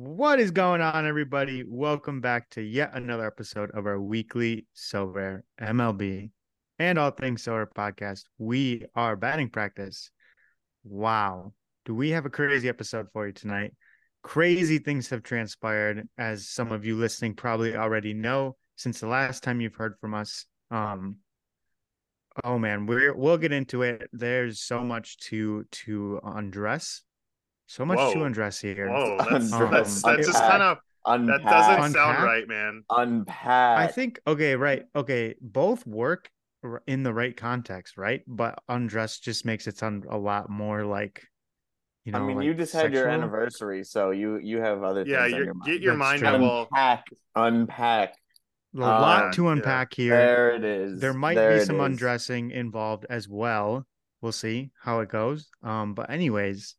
What is going on, everybody? Welcome back to yet another episode of our weekly Sorare MLB and all things Sorare podcast. We are batting practice. Wow. Do we have a crazy episode for you tonight? Crazy things have transpired, as some of you listening probably already know since the last time you've heard from us. Um, oh man, we're we'll get into it. There's so much to to undress so much Whoa. to undress here. Whoa, that's Um, that's, that's just kind of that doesn't Unpack? sound right, man. unpack. I think okay, right. Okay, both work in the right context, right? But undress just makes it sound a lot more like you know. I mean, like you just had your anniversary, so you you have other Yeah, things on you're, your get your That's mind true. out. Unpack, unpack. A lot Uh, to yeah. unpack here. There it is. There might There be some is. undressing involved as well. We'll see how it goes. Um, but anyways,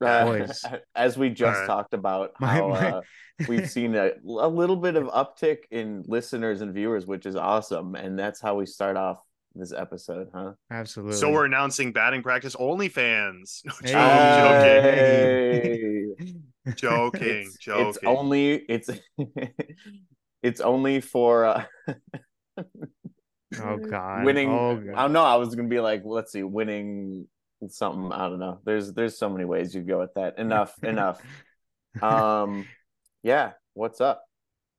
Uh. As we just Alright. talked about, how my- uh, we've seen a, a little bit of uptick in listeners and viewers, which is awesome, and that's how we start off this episode, huh? absolutely. so we're announcing batting practice OnlyFans. No, Hey. joking, Hey. joking, it's, joking. it's only it's it's only for uh, oh god, winning. Oh I don't know. I was gonna be like, let's see, winning something. I don't know. There's there's so many ways you go with that. Enough, enough. Um, yeah. What's up?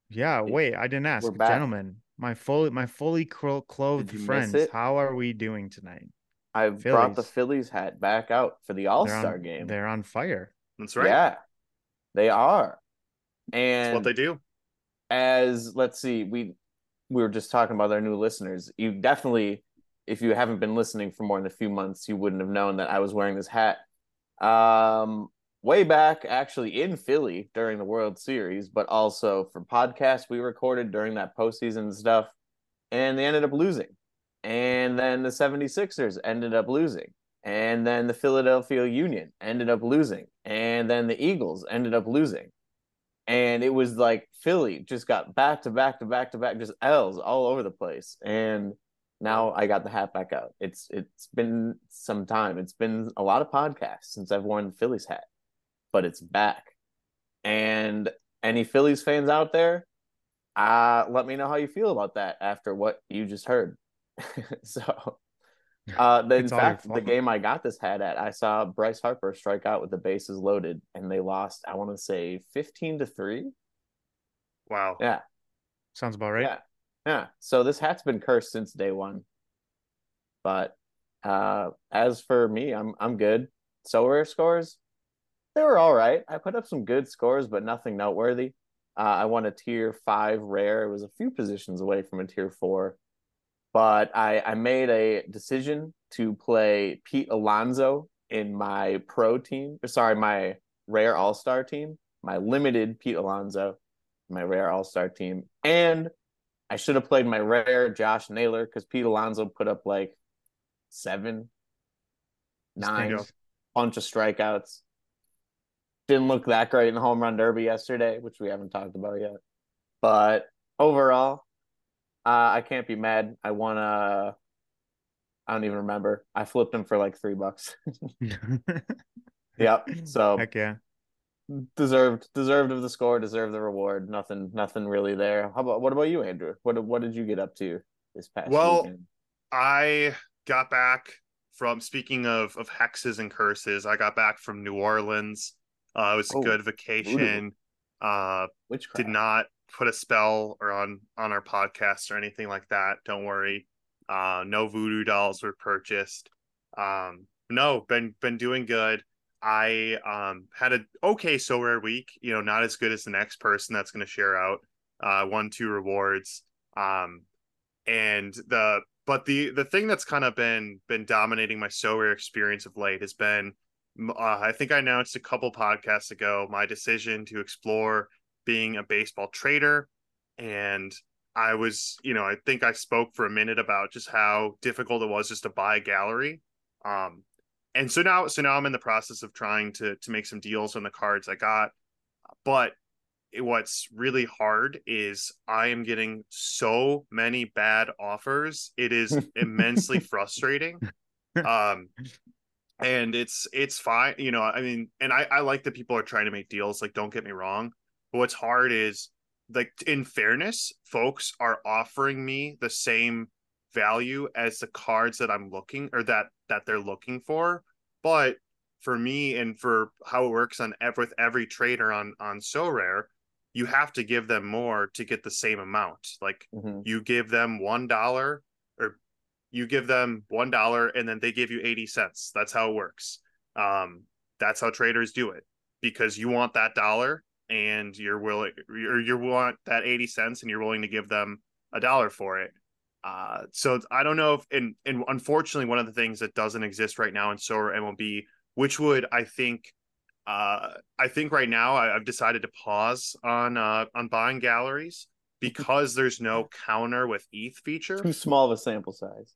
Yeah, wait, I didn't ask, gentlemen. My fully my fully clothed Did friends. How are we doing tonight? I've brought the Phillies. Phillies hat back out for the All They're on- Star game. They're on fire. That's right. Yeah, they are. That's And what they do. as let's see, we we were just talking about our new listeners. You definitely, if you haven't been listening for more than a few months, you wouldn't have known that I was wearing this hat. Um, way back, actually in Philly during the World Series, but also for podcasts we recorded during that postseason stuff, and they ended up losing. And then the 76ers ended up losing. And then the Philadelphia Union ended up losing. And then the Eagles ended up losing and it was like Philly just got back to back to back to back, just L's all over the place. And now I got the hat back out. It's it's been some time. It's been a lot of podcasts since I've worn the Phillies hat, but it's back. And any Phillies fans out there, uh, let me know how you feel about that after what you just heard. so uh, the, in It's all your fact, the game I got this hat at, I saw Bryce Harper strike out with the bases loaded, and they lost. I want to say fifteen to three. Wow. Yeah, Sounds about right. yeah, yeah. So this hat's been cursed since day one. But uh, as for me, I'm I'm good. Sorare scores, they were all right. I put up some good scores, but nothing noteworthy. Uh, I won a tier five rare. It was a few positions away from a tier four, but I I made a decision to play Pete Alonso in my pro team. Sorry, my rare all star team. My limited Pete Alonso, my rare all star team, and I should have played my rare Josh Naylor because Pete Alonso put up like seven, nine, bunch of strikeouts. Didn't look that great in the home run derby yesterday, which we haven't talked about yet. But overall, uh, I can't be mad. I won a. I don't even remember. I flipped him for like three bucks. yep. So Heck yeah. Deserved, deserved of the score, deserved the reward. Nothing, nothing really there. How about what about you, Andrew? What what did you get up to this past Well, weekend? I got back from speaking of of hexes and curses. I got back from New Orleans. Uh, it was a Oh, good vacation. Uh, Witchcraft. did not put a spell or on on our podcast or anything like that. Don't worry. Uh, no voodoo dolls were purchased. Um, no, been been doing good. I um had a okay Sorare week. You know, not as good as the next person that's going to share out. Uh, one two rewards. Um, and the but the the thing that's kind of been been dominating my Sorare experience of late has been uh, I think I announced a couple podcasts ago my decision to explore being a baseball trader and I was, you know, I think I spoke for a minute about just how difficult it was just to buy a gallery. Um and so now so now I'm in the process of trying to to make some deals on the cards I got. But what's really hard is I am getting so many bad offers. It is immensely frustrating. Um and it's it's fine, you know, I mean, and I I like that people are trying to make deals, like don't get me wrong, But what's hard is like in fairness, folks are offering me the same value as the cards that I'm looking or that that they're looking for. But for me and for how it works on with every trader on on Sorare, you have to give them more to get the same amount. Like mm-hmm. you give them one dollar or you give them one dollar and then they give you 80 cents. That's how it works. Um, that's how traders do it because you want that dollar and you're willing or you want that 80 cents and you're willing to give them a dollar for it. Uh, so I don't know if and and unfortunately one of the things that doesn't exist right now in Sorare MLB, which would I think uh, I think right now I, have decided to pause on uh, on buying galleries because there's no counter with ETH feature. Too small of a sample size.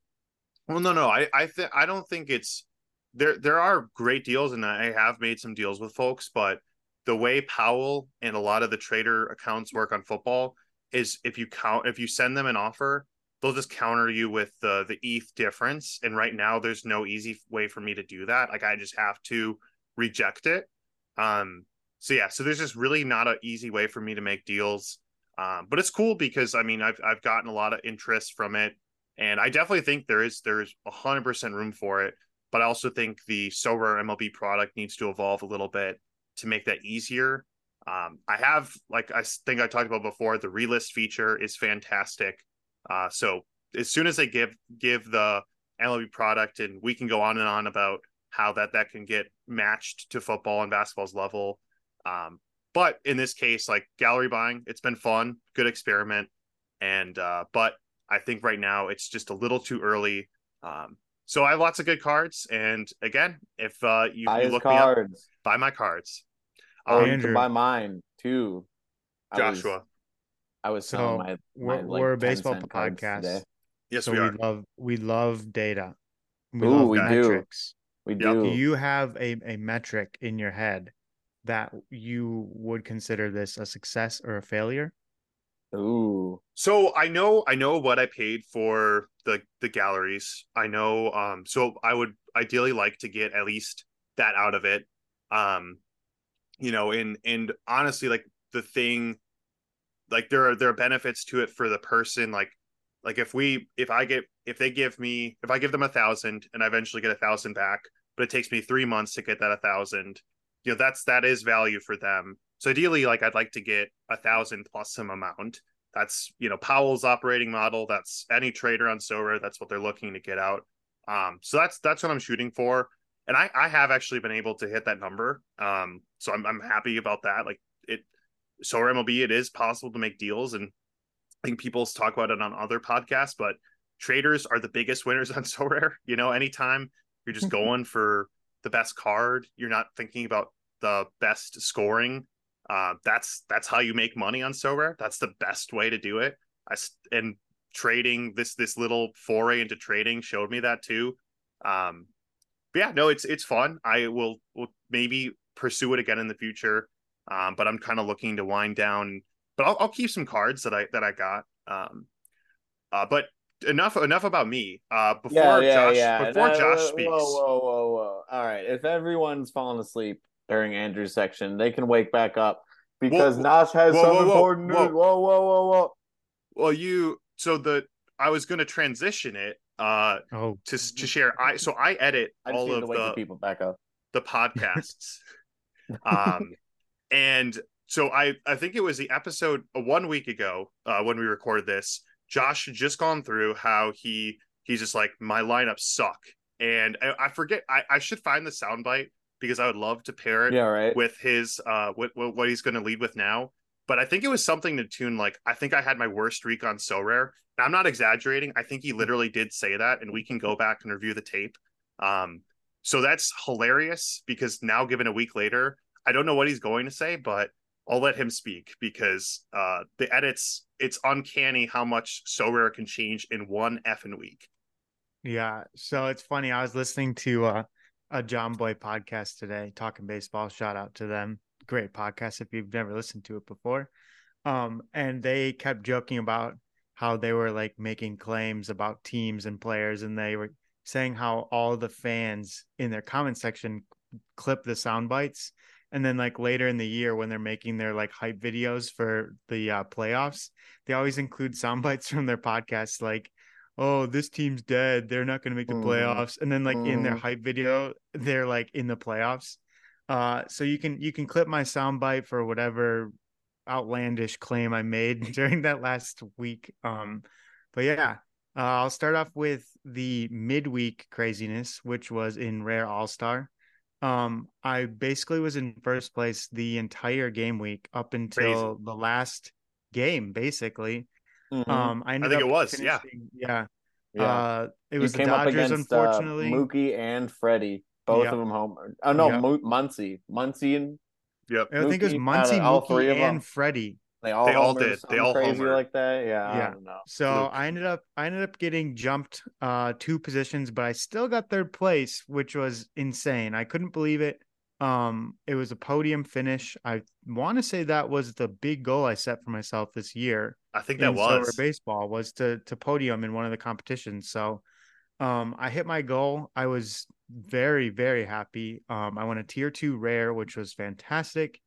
Well, no, no, I I think I don't think it's there. There are great deals, and I have made some deals with folks, but the way Powell and a lot of the trader accounts work on football is if you count if you send them an offer, they'll just counter you with the the ETH difference. And right now, there's no easy way for me to do that. Like I just have to reject it um, so yeah, so there's just really not an easy way for me to make deals. Um, but it's cool because I mean I've I've gotten a lot of interest from it, and I definitely think there is there's hundred percent room for it. But I also think the Sorare MLB product needs to evolve a little bit to make that easier. Um, I have like I think I talked about before, the relist feature is fantastic. Uh, so as soon as they give give the MLB product, and we can go on and on about how that that can get matched to football and basketball's level. Um, but in this case, like gallery buying, it's been fun, good experiment, and uh, but I think right now it's just a little too early. Um, so I have lots of good cards, and again, if uh, you, buy you look cards. me up, buy my cards. Oh, um, you can buy mine too. Joshua. I was, I was so my, my, we're, like, we're a baseball podcast. Yes, so we, we love we love data. We Ooh, love we metrics. We do. Do you have a, a metric in your head that you would consider this a success or a failure? Ooh. So I know I know what I paid for the the galleries. I know um so I would ideally like to get at least that out of it. Um you know, and and honestly like the thing like there are there are benefits to it for the person like like if we if I get if they give me if I give them a thousand and I eventually get a thousand back, but it takes me three months to get that a thousand. You know, that's that is value for them. So ideally, like I'd like to get a thousand plus some amount. That's you know Powell's operating model. That's any trader on Sorare. That's what they're looking to get out. Um, so that's that's what I'm shooting for, and I I have actually been able to hit that number. Um, so I'm I'm happy about that. Like it, Sorare MLB, it is possible to make deals, and I think people talk about it on other podcasts, but traders are the biggest winners on Sorare. You know, anytime you're just going for the best card. You're not thinking about the best scoring. Uh, that's that's how you make money on Sorare. That's the best way to do it. I and trading this this little foray into trading showed me that too. Um, yeah, no, it's it's fun. I will will maybe pursue it again in the future. Um, but I'm kind of looking to wind down. But I'll, I'll keep some cards that I that I got. Um, uh, but enough enough about me. Uh before yeah, yeah, Josh yeah. before no, Josh speaks. Whoa, whoa, whoa, whoa. All right. If everyone's fallen asleep during Andrew's section, they can wake back up because whoa, Nash has whoa, some whoa, important news. Whoa, whoa, whoa, whoa. Well, you so the I was gonna transition it uh oh. to to share. I so I edit I all of the people back up the podcasts. um and so I I think it was the episode one week ago uh, when we recorded this Josh had just gone through how he he's just like my lineups suck, and I, I forget I, I should find the soundbite because I would love to pair it yeah, right. with his uh with, with what he's going to lead with now. But I think it was something to tune like I think I had my worst week on Sorare. Now, I'm not exaggerating. I think he literally did say that, and we can go back and review the tape. Um, so that's hilarious because now, given a week later, I don't know what he's going to say, but I'll let him speak because uh, the edits, it's uncanny how much Sorare can change in one effing week. Yeah. So it's funny. I was listening to uh, a Boy podcast today, talking baseball. Shout out to them. Great podcast if you've never listened to it before. Um, and they kept joking about how they were like making claims about teams and players, and they were saying how all the fans in their comment section clip the sound bites And then like later in the year when they're making their like hype videos for the uh, playoffs, they always include sound bites from their podcast like oh, this team's dead. They're not going to make the Mhm. playoffs. And then like in their Mhm. hype video, they're like in the playoffs. Uh, so you can you can clip my sound bite for whatever outlandish claim I made during that last week. Um, but yeah, uh, I'll start off with the midweek craziness, which was in Rare All Star. Um, I basically was in first place the entire game week up until the last game, basically. Mhm. Um, I ended think up it was, yeah. finishing- yeah. yeah. Uh, it You was the came up Dodgers, against uh, unfortunately. Mookie and Freddie, both Yep. of them homer. Oh no, Yep. Mo- Muncy, Muncy, and Yep. I think it was Muncy, uh, all Mookie, three of them. and Freddie. They all They all did. They all crazy homered. like that. Yeah, Yeah. I don't know. So Fluke. I ended up I ended up getting jumped uh two positions, but I still got third place, which was insane. I couldn't believe it. Um, it was a podium finish. I want to say that was the big goal I set for myself this year. I think that was. baseball was to to podium in one of the competitions. So um I hit my goal. I was very, very happy. Um I won a tier two rare, which was fantastic.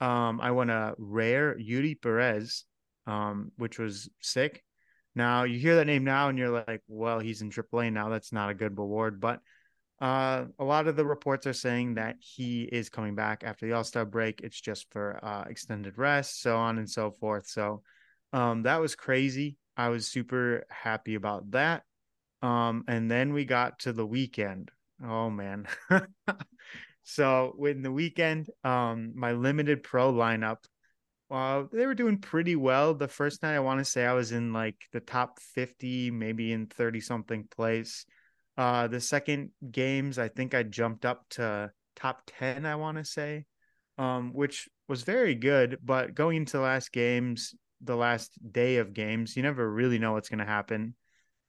Um I won a rare Eury Perez, um, which was sick. Now you hear that name now and you're like, well, he's in AAA now. That's not a good reward. But uh a lot of the reports are saying that he is coming back after the All-Star break. It's just for uh extended rest, so on and so forth. So um, that was crazy. I was super happy about that. Um, and then we got to the weekend. Oh man. so in the weekend, um, my limited pro lineup, uh, they were doing pretty well. The first night, I want to say I was in like the top 50, maybe in 30 something place. Uh, the second games, I think I jumped up to top 10, I want to say, um, which was very good. But going into the last games, the last day of games, you never really know what's going to happen.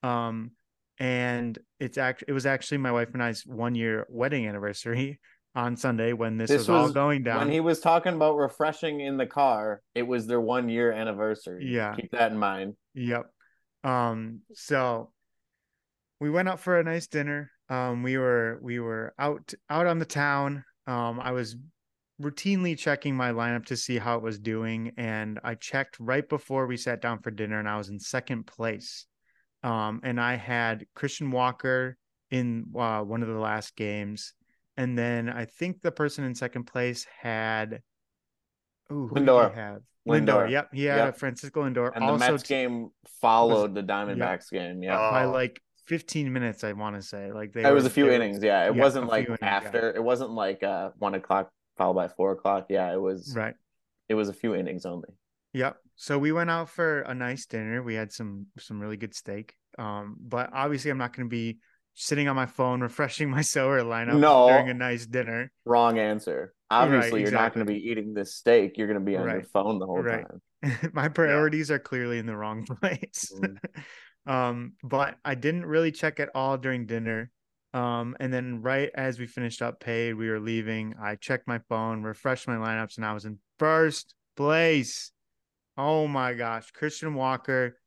Um, and it's act it was actually my wife and I's one year wedding anniversary on Sunday when this, This was, all going down. When he was talking about refreshing in the car, it was their one year anniversary. Yeah. keep that in mind. Yep. Um, so we went out for a nice dinner. Um, we were we were out out on the town. Um, I was routinely checking my lineup to see how it was doing, and I checked right before we sat down for dinner, and I was in second place. Um, and I had Christian Walker in uh, one of the last games, and then I think the person in second place had. Ooh, who Lindor. have? Lindor. Lindor. Yep, he had Yep. Francisco Lindor. And the also Mets game followed the Diamondbacks game. Yeah, Oh. by like 15 minutes, I want to say. Like they it was a few they were- innings. Yeah, it yeah, wasn't like few innings, yeah. after. It wasn't like uh one o'clock followed by four o'clock. Yeah, it was. Right. It was a few innings only. Yep. So we went out for a nice dinner. We had some some really good steak. Um, but obviously I'm not going to be sitting on my phone refreshing my Sorare lineup No. during a nice dinner. Wrong answer. Obviously, you're not going to be eating this steak. You're going to be on your phone the whole Right. time. my priorities are clearly in the wrong place. Mm. um, but I didn't really check at all during dinner. Um, and then right as we finished up paid, we were leaving. I checked my phone, refreshed my lineups, and I was in first place. Oh my gosh. Christian Walker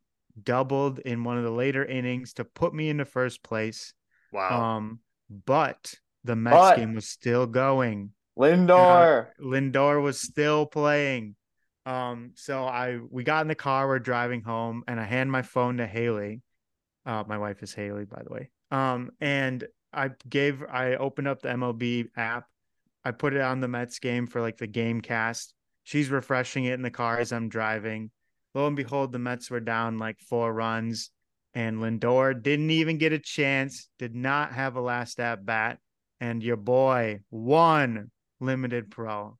doubled in one of the later innings to put me into first place. Wow. Um, but the Mets But- game was still going. Lindor. Lindor was still playing. Um, so I we got in the car, we're driving home, and I hand my phone to Haley. Uh, my wife is Haley, by the way. Um, and I gave I opened up the MLB app. I put it on the Mets game for like the game cast. She's refreshing it in the car as I'm driving. Lo and behold, the Mets were down like four runs, and Lindor didn't even get a chance, did not have a last at bat, and your boy won limited pro.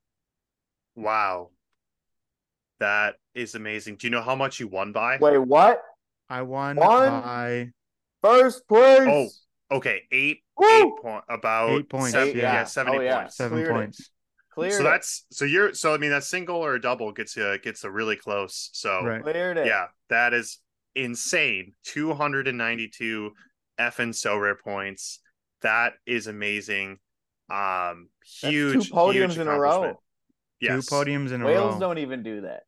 wow. That is amazing. Do you know how much you won by? Wait, what? I won One? by First place. Oh, Okay, eight Woo! eight point about Eight points, seven- yeah. yeah. seventy Oh, yeah. points. seven Cleared it. points. cleared So it. that's so you're so I mean that single or a double gets you gets a really close. So Right. cleared it. yeah, that is insane. Two hundred and ninety two effing Sorare points. That is amazing. Um, That's huge two podiums huge in a row. Yes. Two podiums in a row. Whales don't even do that.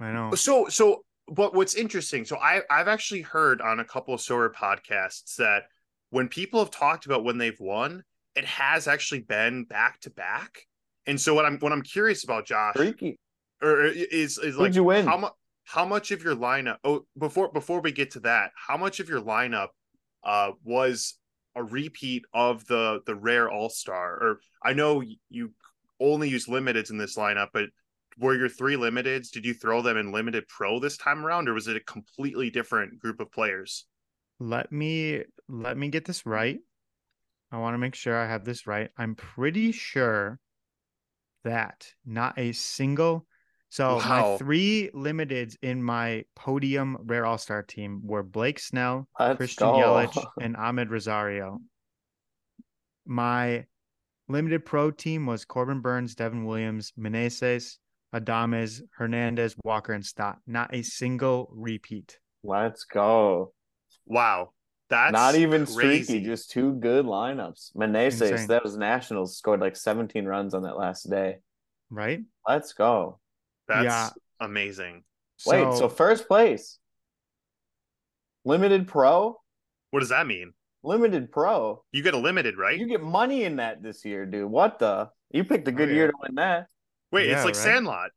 I know. So so but what's interesting, so I I've actually heard on a couple of Sorare podcasts that when people have talked about when they've won, it has actually been back to back. And so what I'm what I'm curious about, Josh, Freaky. or is is like you win? how much how much of your lineup oh before before we get to that, how much of your lineup uh was a repeat of the the rare all-star? Or I know you only use limiteds in this lineup, but were your three limiteds, did you throw them in limited pro this time around, or was it a completely different group of players? Let me let me get this right. I want to make sure I have this right. I'm pretty sure that not a single so my three limiteds in my podium rare all-star team were Blake Snell, Let's Christian go. Yelich, and Amed Rosario. My limited pro team was Corbin Burnes, Devin Williams, Meneses, Adames, Hernandez, Walker, and Stott. Not a single repeat. Let's go. Wow. That's Not even crazy. streaky, just two good lineups. Meneses, Insane. that was Nationals, scored like 17 runs on that last day. Right? Let's go. That's Yeah. amazing. Wait, so first place. Limited pro? What does that mean? Limited pro. You get a limited, right? You get money in that this year, dude. What the? You picked a good Oh, year to win that. Wait, Yeah, it's like right? Sandlot.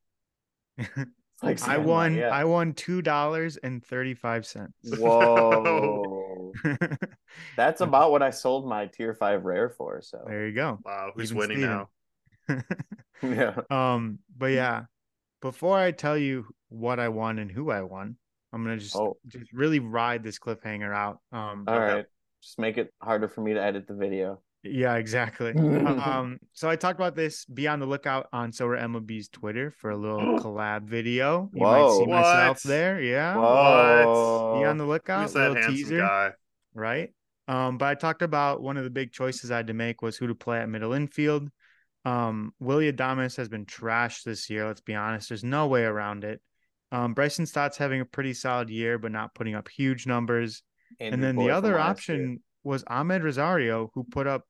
Like I won yeah. I won two dollars and thirty five cents. Whoa. That's about what I sold my tier five rare for. So there you go. Wow, who's Even winning Steven. now? yeah. um, but yeah, before I tell you what I won and who I won, I'm gonna just Oh. just really ride this cliffhanger out. Um, All Okay. right. Just make it harder for me to edit the video. yeah, exactly. um, so I talked about this. Be on the lookout on Sorare MLB's Twitter for a little collab video. You might see Whoa. myself What? there. Yeah, Whoa. be on the lookout. Who's that little teaser. guy? right? Um, but I talked about one of the big choices I had to make was who to play at middle infield. Um, Willie Adames has been trashed this year. Let's be honest. There's no way around it. Um, Bryson Stott's having a pretty solid year, but not putting up huge numbers. and then Boyd the other option year. was Amed Rosario, who put up,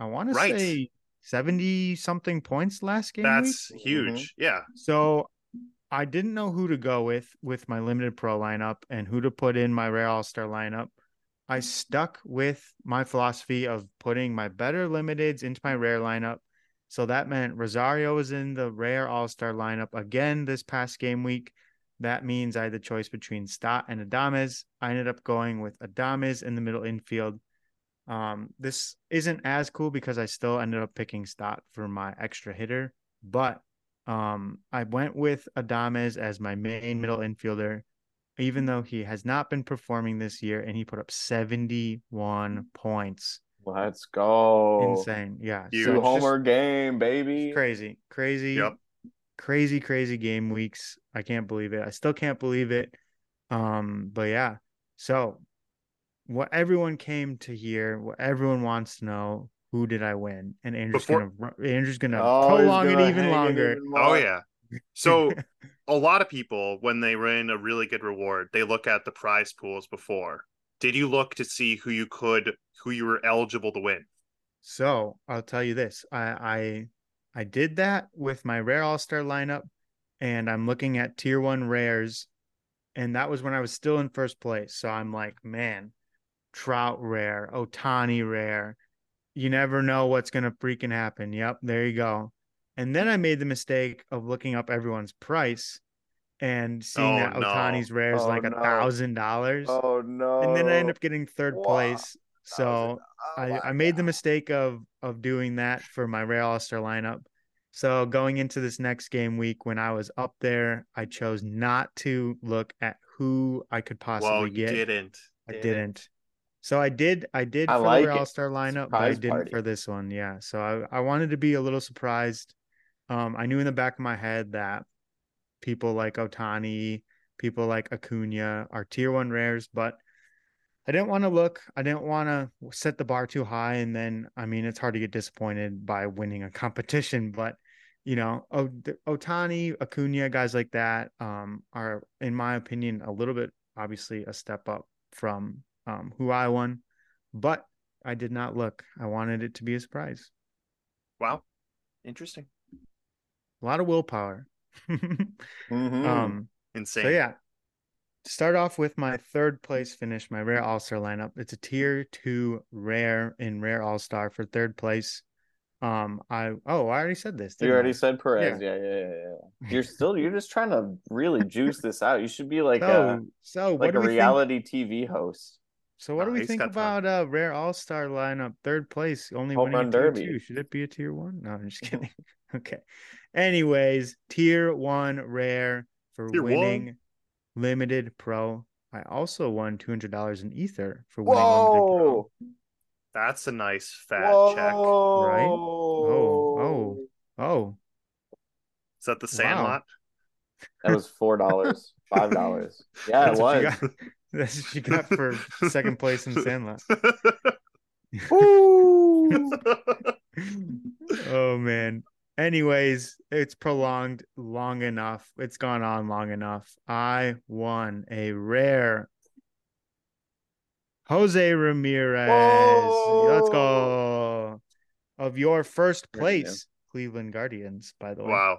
I want to say, 70 something points last game. week. That's Mm-hmm. huge. Yeah. So I didn't know who to go with with my limited pro lineup and who to put in my rare all star lineup. I stuck with my philosophy of putting my better limiteds into my rare lineup. So that meant Rosario was in the rare all star lineup again this past game week. That means I had the choice between Stott and Adames. I ended up going with Adames in the middle infield. Um, this isn't as cool because I still ended up picking Stott for my extra hitter, but um, I went with Adames as my main middle infielder, even though he has not been performing this year, and he put up 71 points. Let's go. Insane. Yeah. Huge. so Two just homer game, baby. Crazy, crazy, Yep. crazy, crazy game weeks. I can't believe it. I still can't believe it. Um, but yeah. So what everyone came to hear, what everyone wants to know, who did I win? And Andrew's Before- gonna ru- Andrew's gonna Oh, prolong it gonna even hang longer. even Oh yeah. So a lot of people, when they win a really good reward, they look at the prize pools before. Did you look to see who you could, who you were eligible to win? So I'll tell you this. I I I did that with my rare all-star lineup, and I'm looking at tier one rares, and that was when I was still in first place. So I'm like, man, Trout rare, Ohtani rare. You never know what's gonna freaking happen. Yep, there you go. And then I made the mistake of looking up everyone's price and seeing Oh, that no. Ohtani's rare is Oh, like a thousand dollars. Oh no. And then I end up getting third Wow. place. So Oh I, I made the mistake of of doing that for my Rare All-Star lineup. So going into this next game week when I was up there, I chose not to look at who I could possibly well, you get. didn't. I didn't. So I did I did I for like the. All-Star lineup, but I didn't party. for this one. Yeah. So I, I wanted to be a little surprised. Um I knew in the back of my head that people like Ohtani, people like Acuna are tier one rares, but I didn't want to look. I didn't want to set the bar too high, and then I mean it's hard to get disappointed by winning a competition. But you know, o- Ohtani, Acuna, guys like that um, are, in my opinion, a little bit obviously a step up from um, who I won. But I did not look. I wanted it to be a surprise. Wow. Interesting. A lot of willpower. Mhm. um, Insane. So yeah, to start off with my third place finish, my rare all star lineup. It's a tier two rare in rare all star for third place. Um, I oh, I already said this. You already I? said Perez. Yeah. yeah, yeah, yeah, You're still you're just trying to really juice this out. You should be like so, a so like do a we think? reality TV host. So what do Oh, we think got fun. about uh rare all star lineup, third place, only Home winning a run tier derby. two? Should it be a tier one? No, I'm just kidding. okay. Anyways, tier one rare for Tier one. winning limited pro. I also won two hundred dollars in ether for winning limited pro. Whoa! That's a nice fat Whoa! check. Right? Oh, oh, oh. Is that the Sandlot? That was four dollars, five dollars. Yeah, That's it what you was. got. That's what you got for second place in Sandlot. Woo! oh man. Anyways, it's prolonged long enough. It's gone on long enough. I won a rare Jose Ramirez. Let's go. Of your first There you place, Cleveland Guardians, by the way. wow.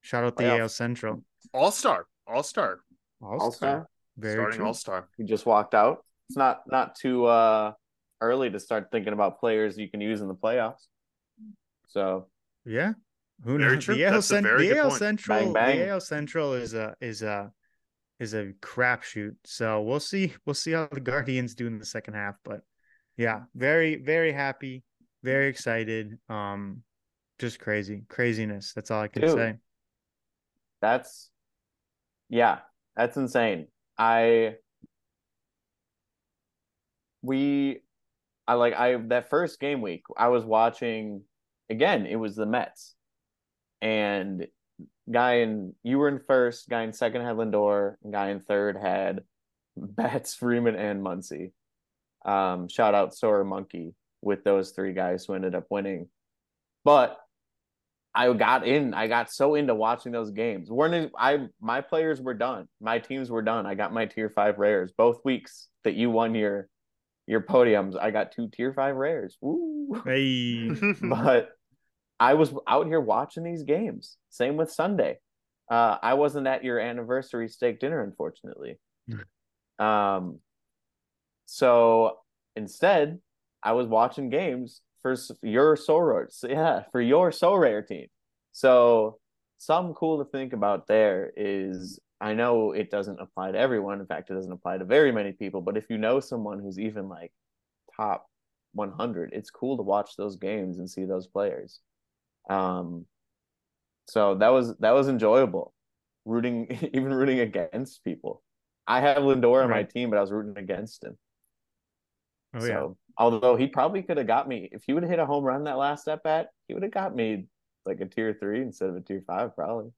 Shout out the Playoff. AL Central. All star. All star. All-star. All-star. Very Starting all star. He just walked out. It's not not too uh early to start thinking about players you can use in the playoffs. So Yeah. Who Very knows? true. The AL, That's a Cent- very the AL point. Central, Bang, bang. the AL Central is a is a is a crapshoot. So we'll see. We'll see how the Guardians do in the second half. But yeah, very very happy, very excited. Um, just crazy craziness. That's all I can Dude. say. that's yeah, that's insane. I we I like I that first game week I was watching again, it was the Mets. And guy in you were in first, guy in second had Lindor, guy in third had Betts, Freeman, and Muncy. Um, shout out Sora Monkey with those three guys who ended up winning. But I got in. I got so into watching those games. When I my players were done, my teams were done. I got my tier five rares both weeks that you won your your podiums. I got two tier five rares. Woo! Hey, But I was out here watching these games. Same with Sunday. Uh, I wasn't at your anniversary steak dinner, unfortunately. um, so instead, I was watching games for your Sorare, so yeah, for your Sorare team. So something cool to think about there is I know it doesn't apply to everyone. In fact, it doesn't apply to very many people. But if you know someone who's even like top 100, it's cool to watch those games and see those players. Um, so that was that was enjoyable. Rooting, even rooting against people. I have Lindor on my team, but I was rooting against him. oh so, yeah, although he probably could have got me if he would have hit a home run that last at bat, he would have got me like a tier three instead of a tier five, probably.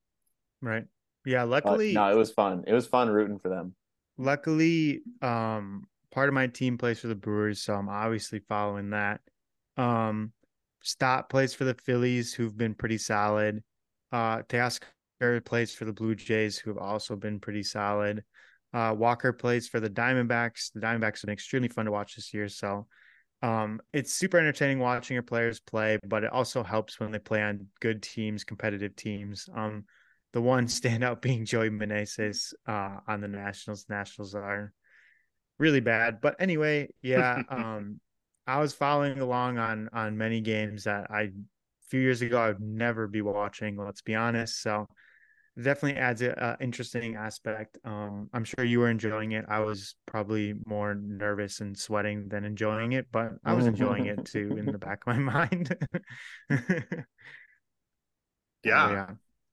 right. Yeah, But luckily, no, it was fun. It was fun rooting for them. luckily um part of my team plays for the brewers so i'm obviously following that um stott plays for the phillies who've been pretty solid uh teoscar plays for the blue jays who have also been pretty solid uh walker plays for the diamondbacks the diamondbacks have been extremely fun to watch this year so um it's super entertaining watching your players play but it also helps when they play on good teams competitive teams um the one standout being Joey Meneses uh, on the Nationals. Nationals are really bad, but anyway, yeah. Um, I was following along on on many games that I a few years ago I would never be watching. Let's be honest. So definitely adds a, a interesting aspect. Um, I'm sure you were enjoying it. I was probably more nervous and sweating than enjoying it, but I was enjoying it too in the back of my mind. Yeah. yeah.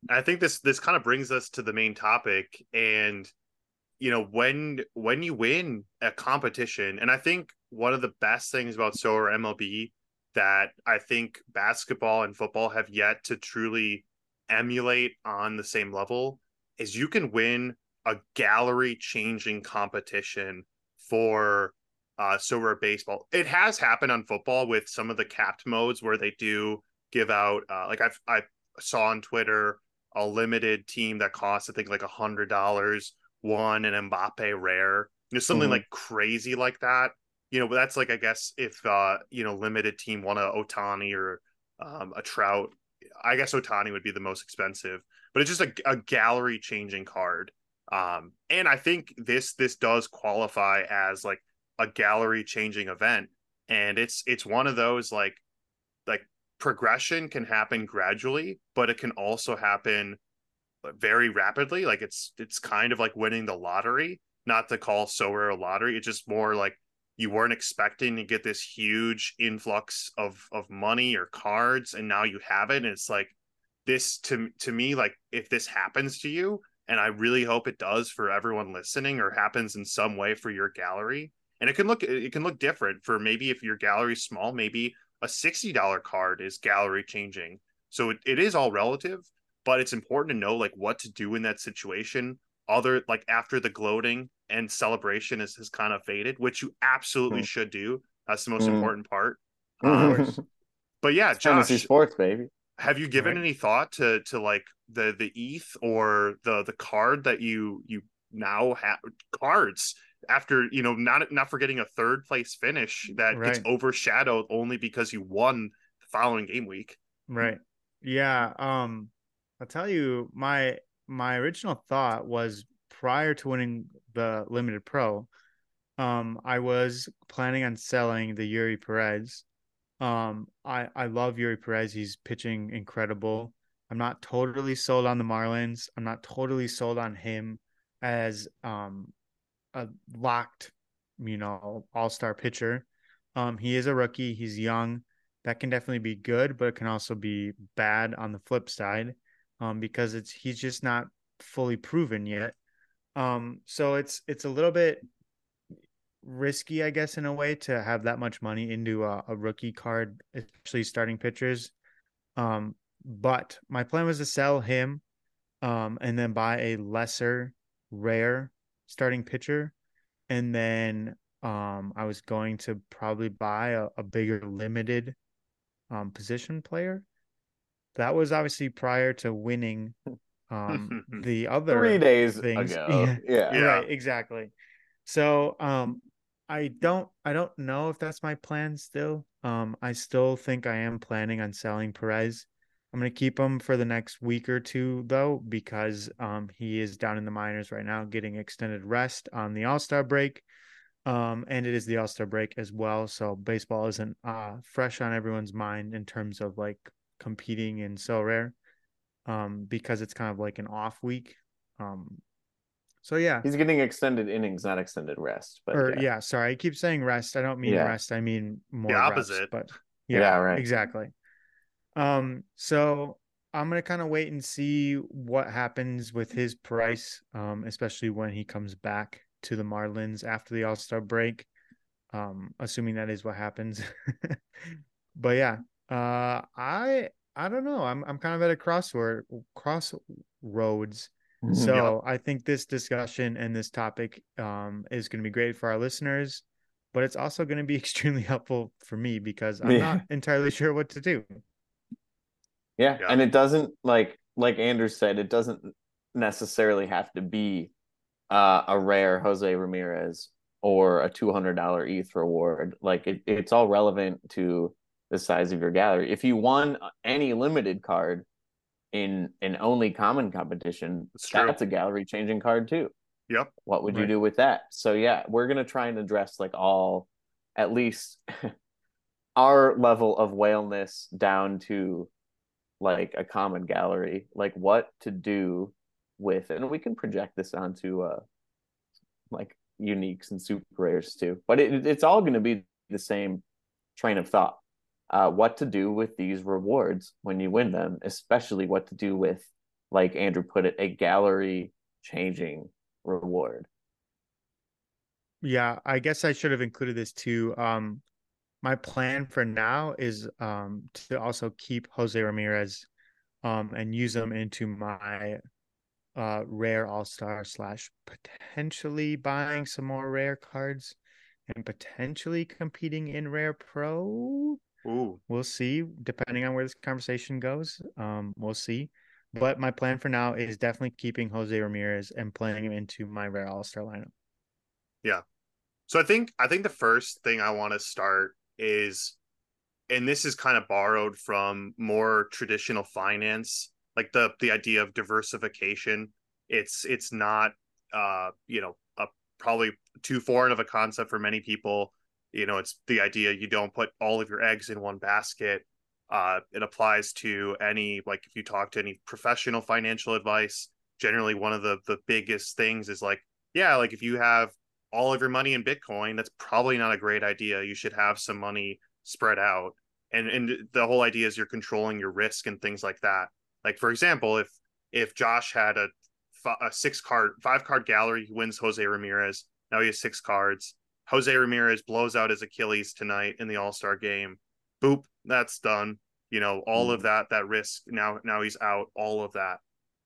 I think this this kind of brings us to the main topic and you know when when you win a competition and I think one of the best things about Sorare MLB that I think basketball and football have yet to truly emulate on the same level is you can win a gallery changing competition for uh Sorare baseball. It has happened on football with some of the capped modes where they do give out uh, like I've I saw on Twitter a limited team that costs I think like a hundred dollars won and Mbappe rare. You know, something Mhm. like crazy like that. You know, but that's like I guess if uh, you know, limited team won a Ohtani or um, a Trout. I guess Ohtani would be the most expensive, but it's just a, a gallery changing card. Um, and I think this this does qualify as like a gallery changing event. And it's it's one of those like like progression can happen gradually, but it can also happen very rapidly. Like it's it's kind of like winning the lottery. Not to call Sorare a lottery. It's just more like you weren't expecting to get this huge influx of of money or cards, and now you have it. And it's like this to to me, like if this happens to you, and I really hope it does for everyone listening, or happens in some way for your gallery. And it can look it can look different for maybe if your gallery's small, maybe a $60 card is gallery changing. So it, it is all relative, but it's important to know like what to do in that situation. Other like after the gloating and celebration is, has kind of faded, which you absolutely mm. should do. That's the most mm. important part. Um, but yeah, it's Josh, sports, baby. Have you given right. any thought to to like the the ETH or the the card that you you now have cards after you know not not forgetting a third place finish that right. gets overshadowed only because you won the following game week. Right. Yeah. Um, I'll tell you my my original thought was prior to winning the limited pro, um, I was planning on selling the Eury Perez. Um, I I love Eury Perez. He's pitching incredible. I'm not totally sold on the Marlins. I'm not totally sold on him as um a locked, you know, all star pitcher. Um, he is a rookie. He's young. That can definitely be good, but it can also be bad on the flip side, um, because it's he's just not fully proven yet. Um, so it's it's a little bit risky, I guess, in a way, to have that much money into a, a rookie card, especially starting pitchers. Um, but my plan was to sell him, um, and then buy a lesser rare starting pitcher, and then um, I was going to probably buy a, a bigger limited um, position player. That was obviously prior to winning um, the other three days things. ago. Yeah. yeah. right, exactly. So um, I don't, I don't know if that's my plan still. Um, I still think I am planning on selling Perez. I'm going to keep him for the next week or two, though, because um, he is down in the minors right now, getting extended rest on the All Star break. Um, and it is the All Star break as well. So baseball isn't uh, fresh on everyone's mind in terms of like competing in Sorare um, because it's kind of like an off week. Um, so yeah, he's getting extended innings, not extended rest. But or, yeah. yeah. sorry, I keep saying rest. I don't mean yeah. rest. I mean more the opposite. Reps, but yeah, yeah, right, exactly. Um, so I'm gonna kind of wait and see what happens with his price, um, especially when he comes back to the Marlins after the All Star break. Um, assuming that is what happens. but yeah, uh, I I don't know. I'm I'm kind of at a crossword crossroads. Mm-hmm. So yeah. I think this discussion and this topic um, is going to be great for our listeners, but it's also going to be extremely helpful for me because I'm yeah. not entirely sure what to do. Yeah. yeah. And it doesn't like like Andrew said, it doesn't necessarily have to be uh, a rare Jose Ramirez or a two hundred dollar ETH reward. Like it, it's all relevant to the size of your gallery. If you won any limited card in an only common competition, that's, that's a gallery changing card too. Yep. What would right. you do with that? So yeah, we're gonna try and address like all at least our level of whaleness down to like a common gallery, like what to do with, and we can project this onto uh like uniques and super rares too. But it, it's all going to be the same train of thought. Uh, what to do with these rewards when you win them, especially what to do with, like Andrew put it, a gallery changing reward. Yeah, I guess I should have included this too. Um, my plan for now is um, to also keep Jose Ramirez um, and use them into my uh, rare all star slash potentially buying some more rare cards and potentially competing in rare pro. Ooh. We'll see, depending on where this conversation goes. Um, we'll see. But my plan for now is definitely keeping Jose Ramirez and playing him into my rare all star lineup. Yeah. So I think I think the first thing I want to start is and this is kind of borrowed from more traditional finance like the the idea of diversification it's it's not uh you know a probably too foreign of a concept for many people you know it's the idea you don't put all of your eggs in one basket Uh, it applies to any like if you talk to any professional financial advice. Generally, one of the the biggest things is like, yeah, like if you have all of your money in Bitcoin, that's probably not a great idea. You should have some money spread out. And and the whole idea is you're controlling your risk and things like that. Like for example, if if Josh had a a six card, five card gallery, he wins Jose Ramirez. Now he has six cards. Jose Ramirez blows out his Achilles tonight in the All Star game. Boop, that's done. You know, all mm. of that that risk now now he's out. All of that.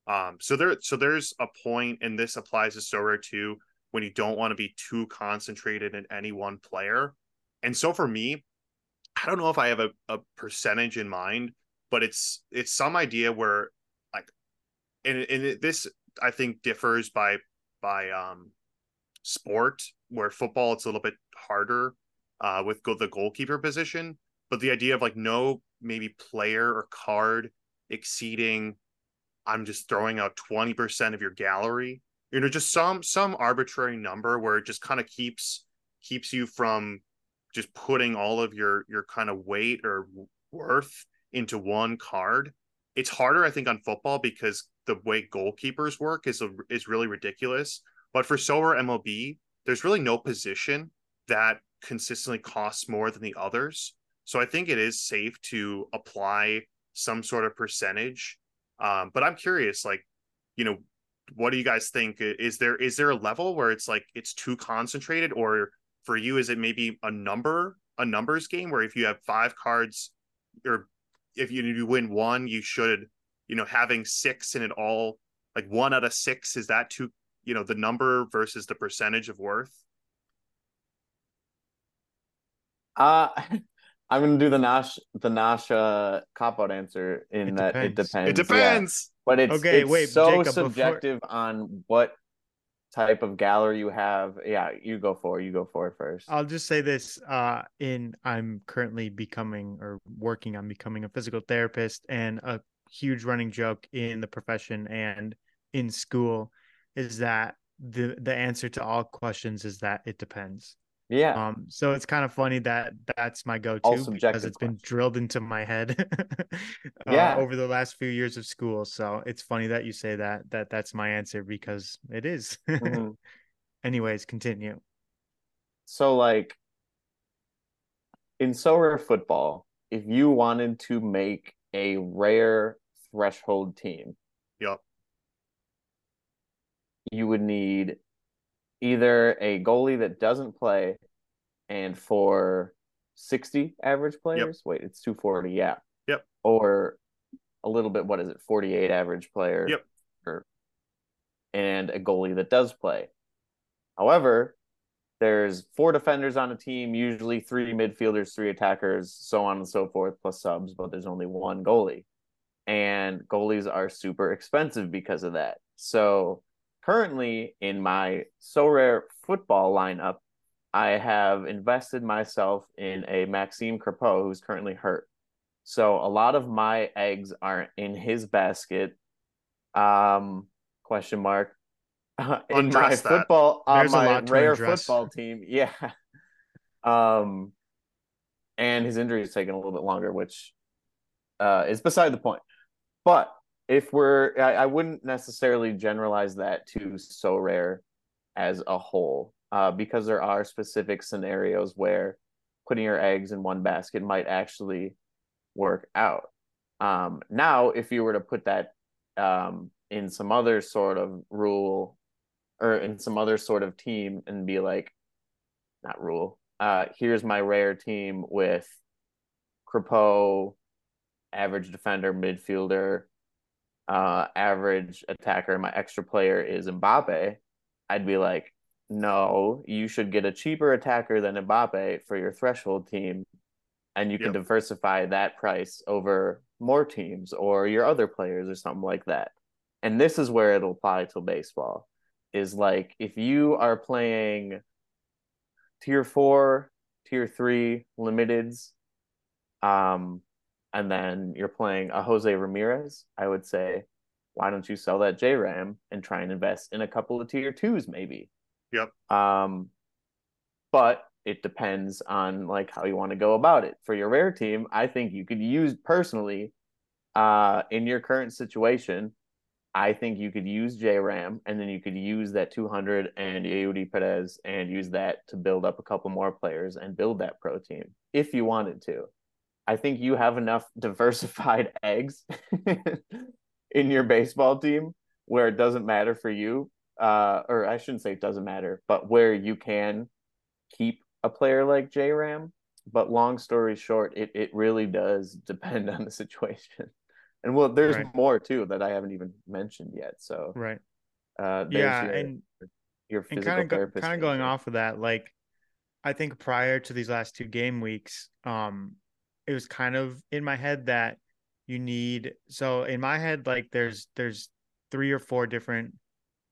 Um, so there so there's a point, and this applies to Sorare too, when you don't want to be too concentrated in any one player. And so for me, I don't know if I have a, a percentage in mind, but it's it's some idea where like and, and this I think differs by by um sport where football it's a little bit harder uh with go- the goalkeeper position but the idea of like no maybe player or card exceeding i'm just throwing out 20% of your gallery you know just some some arbitrary number where it just kind of keeps keeps you from just putting all of your your kind of weight or worth into one card it's harder i think on football because the way goalkeepers work is a, is really ridiculous. But for Sorare MLB, there's really no position that consistently costs more than the others. So I think it is safe to apply some sort of percentage. Um, but I'm curious, like, you know, what do you guys think? Is there is there a level where it's like it's too concentrated, or for you, is it maybe a number, a numbers game where if you have five cards, or if you, you win one, you should you know having six in it all like one out of six is that too you know the number versus the percentage of worth uh i'm gonna do the nash the nash uh cop out answer in it that depends. it depends it depends yeah. but it's okay it's wait so Jacob, subjective before... on what type of gallery you have yeah you go for it. you go for it first i'll just say this uh in i'm currently becoming or working on becoming a physical therapist and a huge running joke in the profession and in school is that the the answer to all questions is that it depends. Yeah. Um. So it's kind of funny that that's my go-to because it's been drilled into my head. uh, yeah. Over the last few years of school, so it's funny that you say that. That that's my answer because it is. Mm-hmm. Anyways, continue. So like in Sorare football, if you wanted to make a rare threshold team. Yep. You would need either a goalie that doesn't play and for 60 average players. Yep. Wait, it's 240. Yeah. Yep. Or a little bit, what is it, 48 average player. Yep. Or, and a goalie that does play. However, there's four defenders on a team, usually three midfielders, three attackers, so on and so forth, plus subs, but there's only one goalie and goalies are super expensive because of that. So currently in my Sorare football lineup, I have invested myself in a Maxime Crepeau who's currently hurt. So a lot of my eggs are in his basket. Um, question mark. in my that. football on my rare football team, yeah. Um, and his injury is taking a little bit longer, which uh, is beside the point. But if we're, I, I wouldn't necessarily generalize that to Sorare as a whole, uh, because there are specific scenarios where putting your eggs in one basket might actually work out. Um, now, if you were to put that um, in some other sort of rule or in some other sort of team and be like, not rule, uh, here's my rare team with Crepeau, average defender, midfielder, uh, average attacker, my extra player is Mbappe, I'd be like, no, you should get a cheaper attacker than Mbappe for your threshold team, and you can yep. diversify that price over more teams or your other players or something like that. And this is where it'll apply to baseball. Is like if you are playing tier four, tier three limiteds, um, and then you're playing a Jose Ramirez, I would say, why don't you sell that J Ram and try and invest in a couple of tier twos, maybe? Yep. Um, but it depends on like how you want to go about it. For your rare team, I think you could use personally, uh, in your current situation, I think you could use J Ram and then you could use that 200 and Eury Perez and use that to build up a couple more players and build that pro team if you wanted to. I think you have enough diversified eggs in your baseball team where it doesn't matter for you, uh, or I shouldn't say it doesn't matter, but where you can keep a player like J Ram. But long story short, it, it really does depend on the situation. And well, there's Right. more too that I haven't even mentioned yet. So Right. uh, there's Yeah, your, and your and physical kind of go, kind of going off of that, like I think prior to these last two game weeks, um, it was kind of in my head that you need. So in my head, like there's there's three or four different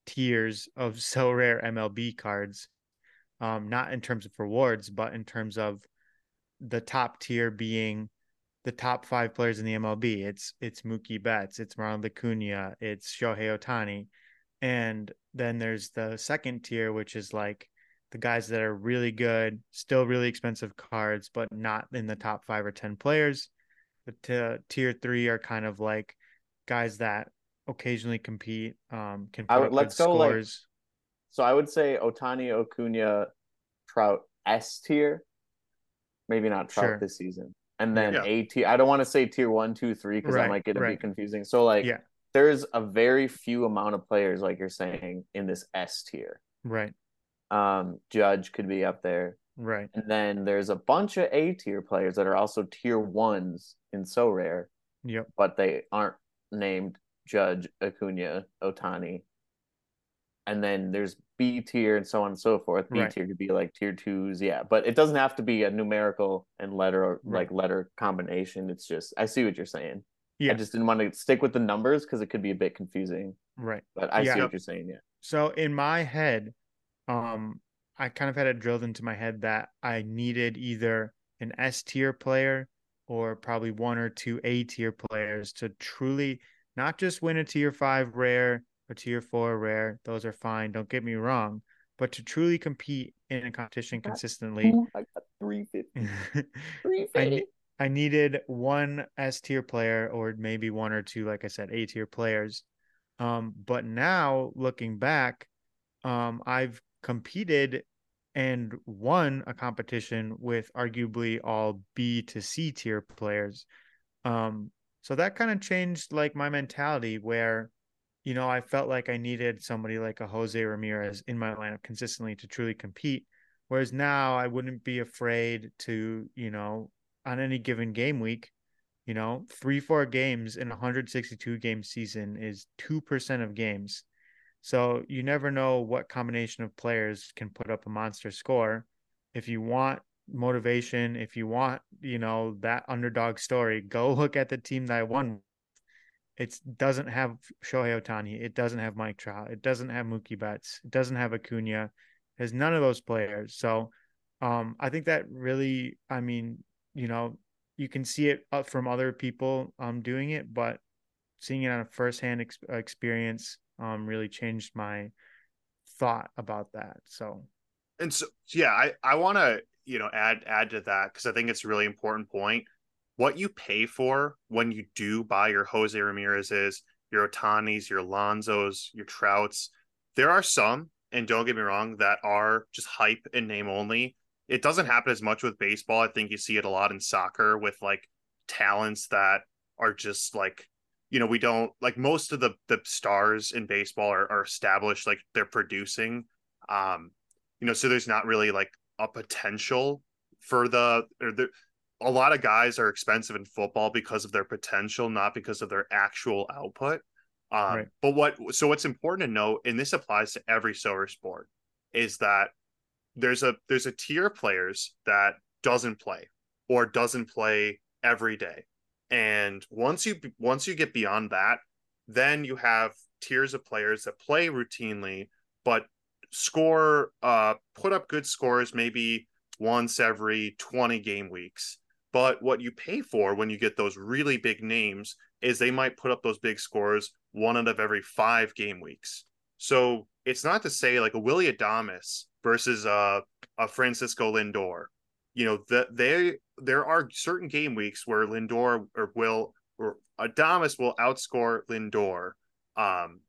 tiers of Sorare MLB cards, um, not in terms of rewards, but in terms of the top tier being the top five players in the MLB. It's it's Mookie Betts, it's Ronald Acuna, it's Shohei Ohtani, and then there's the second tier, which is like the guys that are really good, still really expensive cards, but not in the top five or ten players. The t- tier three are kind of like guys that occasionally compete, um, can I put would- up let's good go, like, scores. So I would say Ohtani, Acuna, Trout S tier. Maybe not Trout Sure. this season. And then Yeah. A tier. I don't want to say tier one, two, three because Right, that might get a right. bit confusing. So like Yeah. there's a very few amount of players, like you're saying, in this S tier. right, Um, Judge could be up there. right, And then there's a bunch of A tier players that are also tier ones in Sorare, yep, but they aren't named Judge, Acuna, Ohtani. And then there's B tier and so on and so forth. B Right. tier could be like tier twos, yeah. But it doesn't have to be a numerical and letter or Right. like letter combination. It's just I see what you're saying. yeah, I just didn't want to stick with the numbers because it could be a bit confusing. right. But I Yeah. see what you're saying, yeah. So in my head, um, I kind of had it drilled into my head that I needed either an S tier player or probably one or two A tier players to truly not just win a tier five rare or tier four rare. Those are fine. Don't get me wrong, but to truly compete in a competition consistently. I got 350. I, 350. ne- I needed one S tier player or maybe one or two, like I said, A tier players. Um, but now looking back, um, I've competed and won a competition with arguably all B to C tier players. Um, so that kind of changed like my mentality where, you know, I felt like I needed somebody like a Jose Ramirez in my lineup consistently to truly compete. Whereas now I wouldn't be afraid to, you know, on any given game week, you know, three, four games in a 162 game season is 2% of games. So you never know what combination of players can put up a monster score. If you want motivation, if you want, you know, that underdog story, go look at the team that I won. It doesn't have Shohei Ohtani. It doesn't have Mike Trout. It doesn't have Mookie Betts. It doesn't have Acuna. It has none of those players. So um, I think that really, I mean, you know, you can see it from other people um, doing it, but seeing it on a firsthand ex- experience um, really changed my thought about that. So and so yeah i i want to you know add add to that because i think it's a really important point. What you pay for when you do buy your jose ramirez's your ohtanis your lonzos your trouts there are some and don't get me wrong that are just hype and name only. It doesn't happen as much with baseball. I think you see it a lot in soccer with like talents that are just like you know we don't like most of the the stars in baseball are, are established like they're producing um you know so there's not really like a potential for the or the a lot of guys are expensive in football because of their potential not because of their actual output um Right. but what so what's important to note and this applies to every silver sport is that there's a there's a tier of players that doesn't play or doesn't play every day and once you once you get beyond that then you have tiers of players that play routinely but score uh put up good scores maybe once every 20 game weeks but what you pay for when you get those really big names is they might put up those big scores one out of every 5 game weeks so it's not to say like a Willy Adames versus a a Francisco Lindor. You know, that they there are certain game weeks where Lindor or will or Adames will outscore Lindor. Um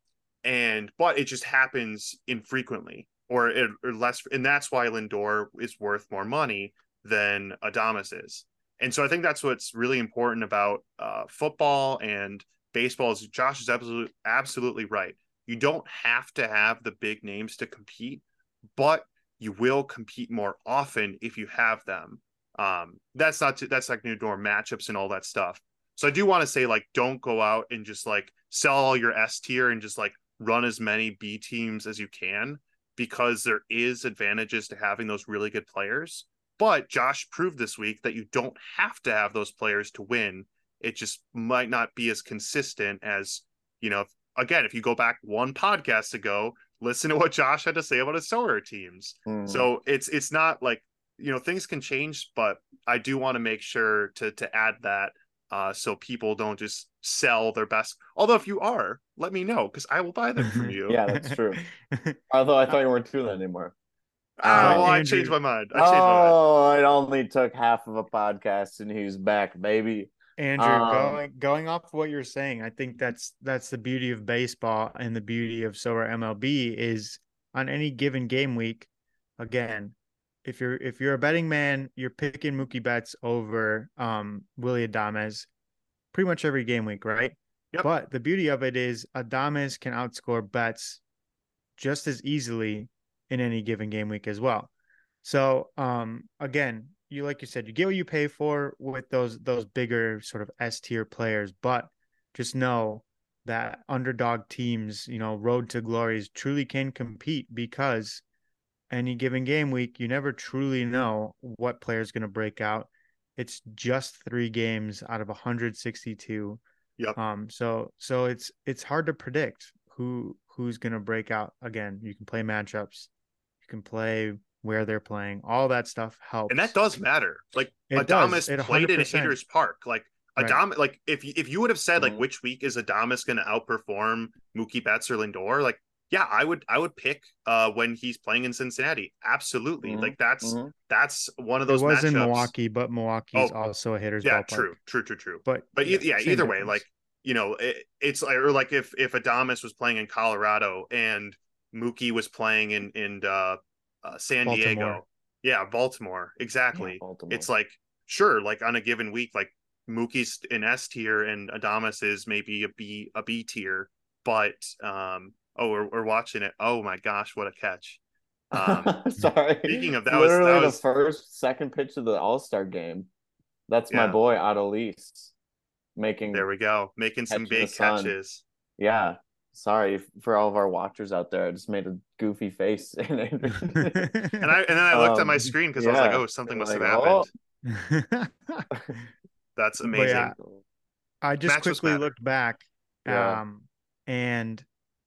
and but it just happens infrequently or, or less and that's why Lindor is worth more money than Adames is. And so I think that's what's really important about uh, football and baseball is Josh is absolutely absolutely right. You don't have to have the big names to compete, but you will compete more often if you have them. Um, that's not to, that's like new door matchups and all that stuff. So I do want to say like don't go out and just like sell all your S tier and just like run as many B teams as you can because there is advantages to having those really good players. But Josh proved this week that you don't have to have those players to win. It just might not be as consistent as, you know, again, if you go back one podcast ago, listen to what Josh had to say about his Sorare teams. Mm. So it's it's not like you know things can change, but I do want to make sure to to add that uh, so people don't just sell their best. Although if you are, let me know because I will buy them from you. yeah, that's true. Although I thought you weren't doing that anymore. Oh, uh, well, I changed my mind. I changed oh, my mind. it only took half of a podcast and he's back, baby. Andrew, um, going going off what you're saying, I think that's that's the beauty of baseball and the beauty of Sorare MLB is on any given game week. Again, if you're if you're a betting man, you're picking Mookie Betts over um Willy Adames pretty much every game week, right? Yep. But the beauty of it is Adames can outscore Betts just as easily in any given game week as well. So um again, you like you said, you get what you pay for with those those bigger sort of S tier players, but just know that underdog teams, you know, road to glories truly can compete because any given game week, you never truly know what player is going to break out. It's just three games out of 162. Yep. Um. So so it's it's hard to predict who who's going to break out. Again, you can play matchups, you can play where they're playing. All that stuff helps. And that does matter. Like it Adames does. played in Hitters Park. Like Adames, right. like if if you would have said like mm-hmm. which week is Adames going to outperform Mookie Betts or Lindor, like yeah, I would I would pick uh when he's playing in Cincinnati. Absolutely. Mm-hmm. Like that's mm-hmm. that's one of those. It was matchups. in Milwaukee, but Milwaukee's oh, also a hitter's yeah, ballpark. true, true, true, true. But but yeah, yeah either way, like you know, it, it's like or like if if Adames was playing in Colorado and Mookie was playing in in uh, uh, San Baltimore. Diego. Yeah, Baltimore. Exactly. Yeah, Baltimore. It's like sure, like on a given week, like Mookie's in S tier and Adames is maybe a B a B tier, but um oh we're, we're watching it. Oh my gosh, what a catch. Um sorry. Speaking of that literally was, that was... the first second pitch of the All-Star game. That's yeah. my boy Adolis making there we go. Making some big catches. Yeah sorry for all of our watchers out there. I just made a goofy face, and I and then I looked um, at my um, screen because yeah. I was like, "Oh, something must like, have happened." Oh. That's amazing. Yeah, I just Match quickly looked back, yeah. um, and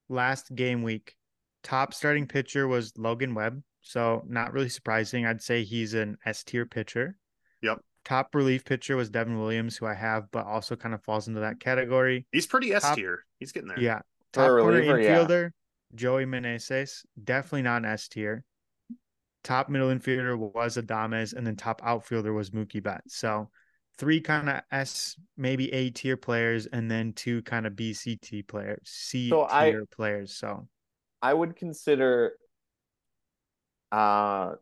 last game week, top starting pitcher was Logan Webb. So not really surprising. I'd say he's an S tier pitcher. Yep. Top relief pitcher was Devin Williams, who I have, but also kind of falls into that category. He's pretty S tier. He's getting there. Yeah. Top corner infielder, yeah. Joey Meneses, definitely not an S tier. Top middle infielder was Adames, and then top outfielder was Mookie Betts. So three kind of S, maybe A tier players, and then two kind of B C T players, C so tier I, players. So I would consider uh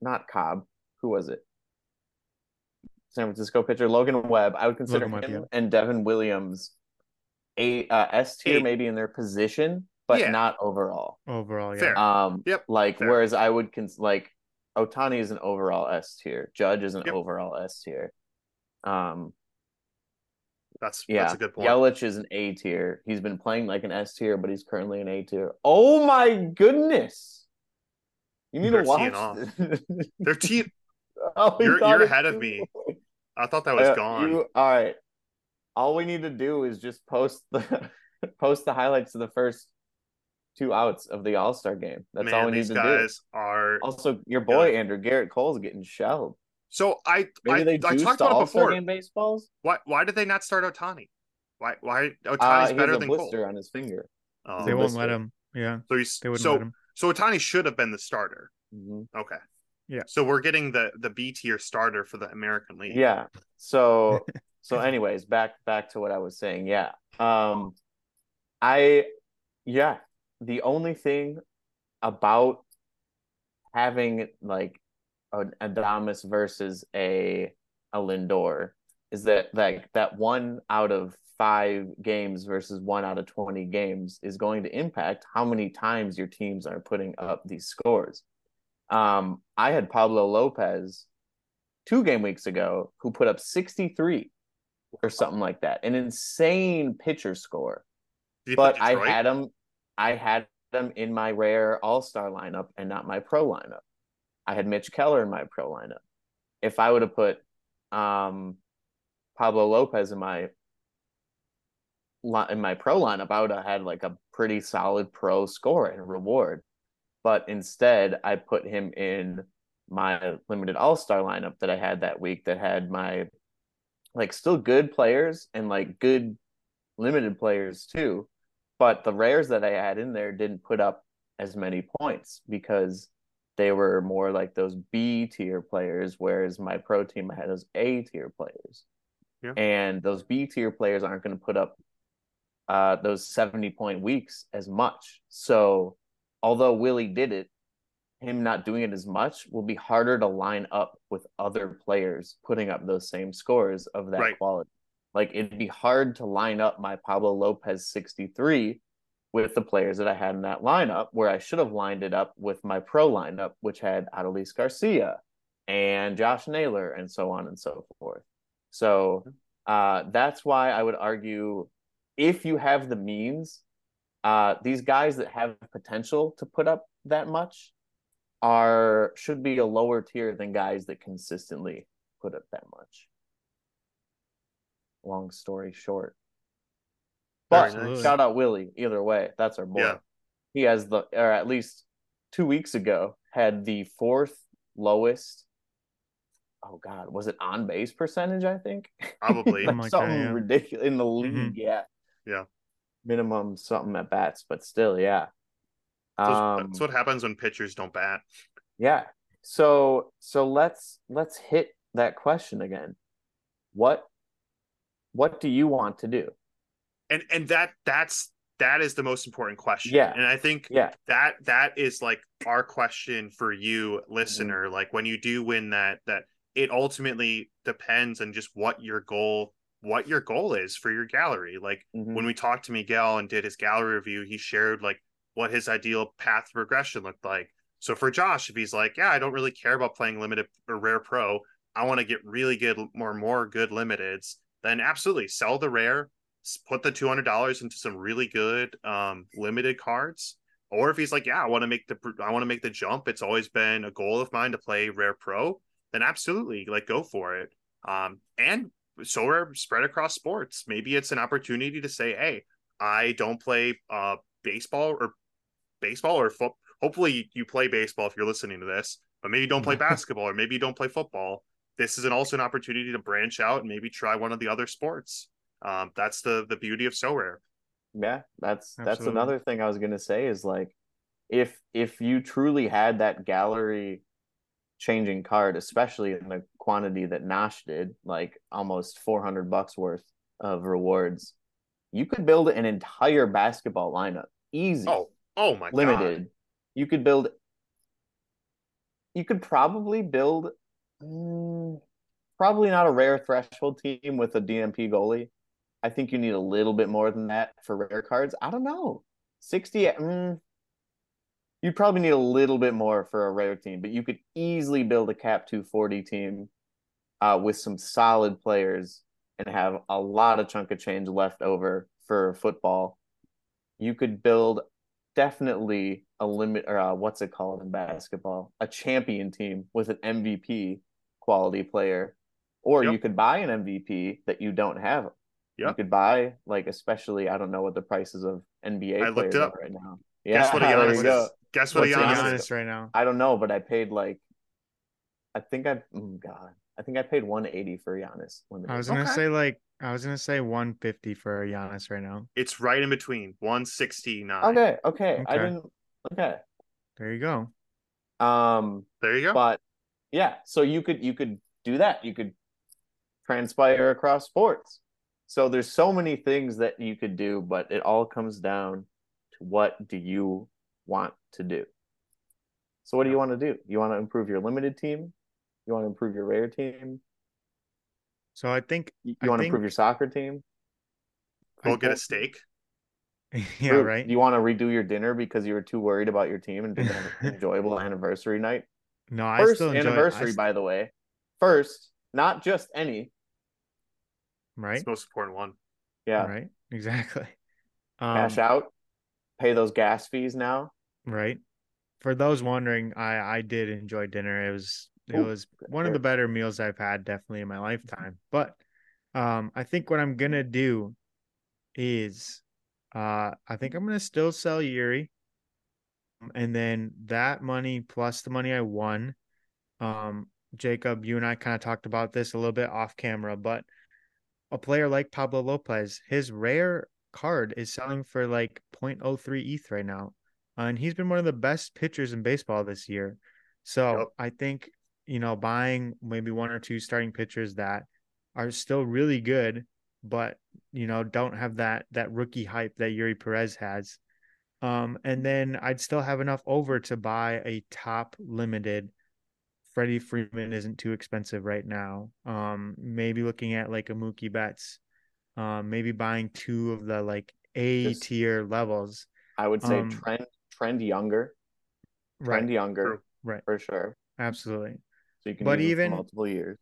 not Cobb. Who was it? San Francisco pitcher Logan Webb. I would consider Logan him Webb, yeah. and Devin Williams a uh, S tier maybe in their position, but yeah. not overall. Overall, yeah. Fair. Um, yep. Like Fair. whereas I would cons like Ohtani is an overall S tier. Judge is an yep. overall S tier. Um, that's yeah. That's a good point. Yelich is an A tier. He's been playing like an S tier, but he's currently an A tier. Oh my goodness! You need They're to watch. They're team. oh, you're you're ahead of me. I thought that was uh, gone. You, all right, all we need to do is just post the post the highlights of the first two outs of the All Star game. That's Man, all we need to guys do. Are also your boy yeah. Andrew Gerrit Cole's getting shelled. So I maybe I, they I talked about it before. Game baseballs. Why why did they not start Ohtani? Why why Ohtani's uh, better than blister Cole? on his finger. Um, they won't this let him. Yeah, so he's they wouldn't so let him. so Ohtani should have been the starter. Mhm. Okay. Yeah. So we're getting the the B tier starter for the American League. Yeah. So so anyways, back back to what I was saying. Yeah. Um I yeah, the only thing about having like an Adames versus a a Lindor is that like that one out of five games versus one out of 20 games is going to impact how many times your teams are putting up these scores. Um, I had Pablo Lopez two game weeks ago who put up 63 or something like that, an insane pitcher score. But I had him, I had them in my rare All Star lineup and not my pro lineup. I had Mitch Keller in my pro lineup. If I would have put um, Pablo Lopez in my in my pro lineup, I would have had like a pretty solid pro score and reward. But instead, I put him in my limited all star lineup that I had that week that had my like still good players and like good limited players too. But the rares that I had in there didn't put up as many points because they were more like those B tier players, whereas my pro team had those A tier players. Yeah. And those B tier players aren't going to put up uh, those 70 point weeks as much. So, although Willie did it, him not doing it as much will be harder to line up with other players putting up those same scores of that Right. quality. Like it'd be hard to line up my Pablo Lopez 63 with the players that I had in that lineup, where I should have lined it up with my pro lineup, which had Adolis Garcia and Josh Naylor and so on and so forth. So uh, that's why I would argue if you have the means, uh, these guys that have potential to put up that much are should be a lower tier than guys that consistently put up that much. Long story short. But nice. shout out Willie, either way. That's our boy. Yeah. He has the or at least two weeks ago had the fourth lowest oh god, was it on base percentage, I think? Probably. like Something like that, something yeah. ridiculous in the league, Mhm. yeah. Yeah. Minimum something at bats, but still, yeah. That's, Um, that's what happens when pitchers don't bat. yeah. So so let's let's hit that question again. What what do you want to do? And and that that's that is the most important question. Yeah. And I think Yeah. that that is like our question for you listener like when you do win that that it ultimately depends on just what your goal what your goal is for your gallery like Mhm. when we talked to miguel and did his gallery review he shared like what his ideal path progression looked like so for josh if he's like yeah i don't really care about playing limited or rare pro i want to get really good more more good limiteds then absolutely sell the rare put the $200 into some really good um limited cards or if he's like, yeah, I want to make the I want to make the jump. It's always been a goal of mine to play rare pro. Then absolutely, like go for it. Um, and so are spread across sports. Maybe it's an opportunity to say, hey, I don't play uh baseball or baseball or foot. Hopefully, you play baseball if you're listening to this, but maybe you don't play basketball or maybe you don't play football. This is an, also an opportunity to branch out and maybe try one of the other sports. Um, that's the the beauty of Sorare. Yeah, that's that's another thing I was gonna say is like if if you truly had that gallery changing card, especially in the quantity that Nash did, like almost four hundred bucks worth of rewards, you could build an entire basketball lineup easy, Oh, oh my god. limited. You could build. You could probably build, mm, probably not a rare threshold team with a DNP goalie. I think you need a little bit more than that for rare cards. I don't know. 60, mm, you'd probably need a little bit more for a rare team, but you could easily build a cap 240 team uh, with some solid players and have a lot of chunk of change left over for football. You could build definitely a limit or uh, what's it called in basketball? A champion team with an MVP quality player. Or Yep. you could buy an MVP that you don't have. You could buy like especially I don't know what the prices of NBA I looked players up. are right now. Guess what a there Giannis is? go. Guess what a What's Giannis Giannis? is? Giannis right now. I don't know, but I paid like I think I oh God. I think I paid 180 for Giannis. Limited. I was gonna Okay. say like I was gonna say 150 for Giannis right now. It's right in between 169. okay, okay, I didn't. Okay, There you go. um, There you go. but yeah, so you could you could do that. You could transpire across sports. So there's so many things that you could do, but it all comes down to what do you want to do. So what do you want to do? You want to improve your limited team? You want to improve your rare team? So I think You I want to improve your soccer team? Go I get a think- steak. yeah, right. You want to redo your dinner because you were too worried about your team and didn't have an enjoyable anniversary night? No, I First still enjoy anniversary, I, by the way. First, not just any. right, It's most important one. Yeah, right, exactly. Um, cash out, pay those gas fees now. Right. For those wondering, I I did enjoy dinner. It was it Ooh, was one of the better meals I've had definitely in my lifetime. But um I think what I'm gonna do is uh I think I'm gonna still sell Eury. And then that money plus the money I won. Um Jacob, you and I kind of talked about this a little bit off camera, but a player like Pablo Lopez, his rare card is selling for like 0.03 ETH right now. And he's been one of the best pitchers in baseball this year. So Yep. I think, you know, buying maybe one or two starting pitchers that are still really good, but you know, don't have that that rookie hype that Eury Perez has. Um, and then I'd still have enough over to buy a top limited. Freddie Freeman isn't too expensive right now. Um, maybe looking at like a Mookie Betts, um, maybe buying two of the like A tier levels. I would say Um, trend trend younger, Right, trend younger right, for sure. absolutely. So you can But even- multiple years.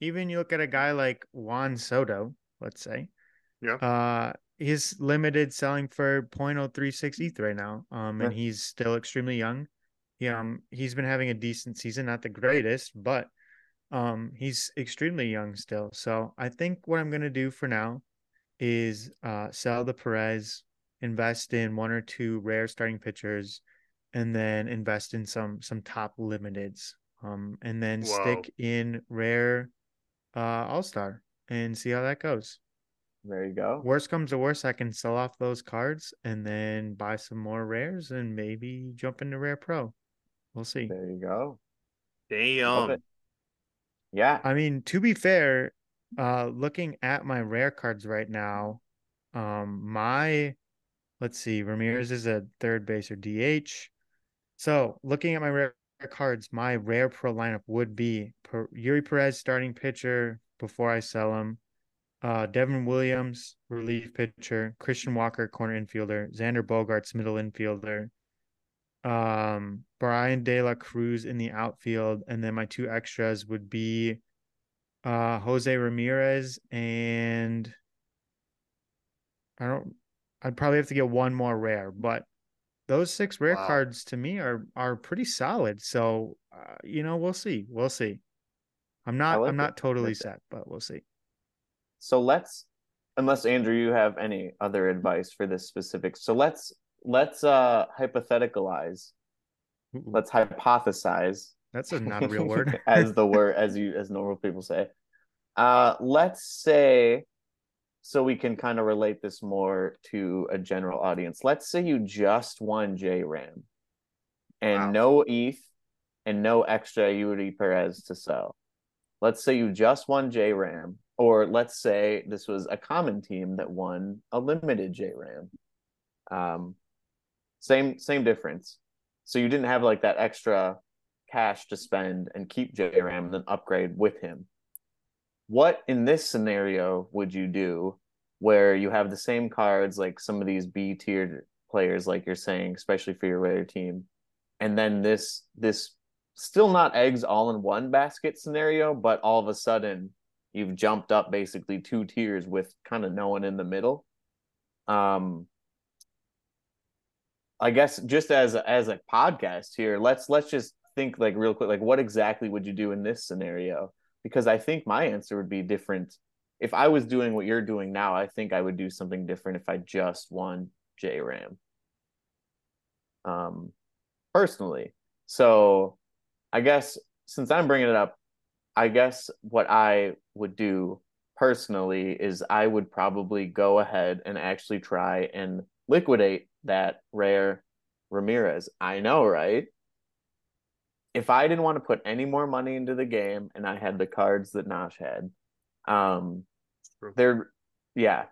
Even you look at a guy like Juan Soto, let's say, Yeah. uh, he's limited selling for 0.036 ETH right now. Um, and he's still extremely young. He, um, he's been having a decent season, not the greatest, but um, he's extremely young still. So I think what I'm gonna do for now is uh sell the Perez, invest in one or two rare starting pitchers, and then invest in some some top limiteds. Um, and then Whoa. stick in rare uh all-star and see how that goes. There you go. Worst comes to worst, I can sell off those cards and then buy some more rares and maybe jump into rare pro. We'll see. There you go. Damn. Yeah. I mean, to be fair, uh looking at my rare cards right now, um my let's see, Ramirez is a third base or DH. So looking at my rare cards, my rare pro lineup would be per- Eury Perez starting pitcher before I sell him. Uh Devin Williams, relief pitcher, Christian Walker, corner infielder, Xander Bogaerts, middle infielder, um Bryan De La Cruz in the outfield, and then my two extras would be uh Jose Ramirez and I don't I'd probably have to get one more rare, but those six rare Wow. cards to me are are pretty solid. So uh, you know, we'll see. We'll see. I'm not like I'm it. not totally like set, but we'll see. So let's unless Andrew you have any other advice for this specific. So let's let's uh hypotheticalize. Ooh, Let's hypothesize. That's a not a real word. as the word as you as normal people say. Uh let's say so we can kind of relate this more to a general audience. Let's say you just won J Ram and Wow. no ETH and no extra Eury Perez to sell. Let's say you just won J Ram, or let's say this was a common team that won a limited J Ram. Um, same same difference. So you didn't have like that extra cash to spend and keep J Ram, then upgrade with him. What in this scenario would you do where you have the same cards like some of these B tiered players, like you're saying, especially for your rare team, and then this this still not eggs all in one basket scenario, but all of a sudden you've jumped up basically two tiers with kind of no one in the middle. Um I guess just as as a podcast here, let's let's just think like real quick, like what exactly would you do in this scenario? Because I think my answer would be different. If I was doing what you're doing now, I think I would do something different if I just won J Ram. Um, personally, so I guess since I'm bringing it up, I guess what I would do personally is I would probably go ahead and actually try and liquidate that rare Ramirez. I know, right? If I didn't want to put any more money into the game and I had the cards that Nosh had, um, they're yeah,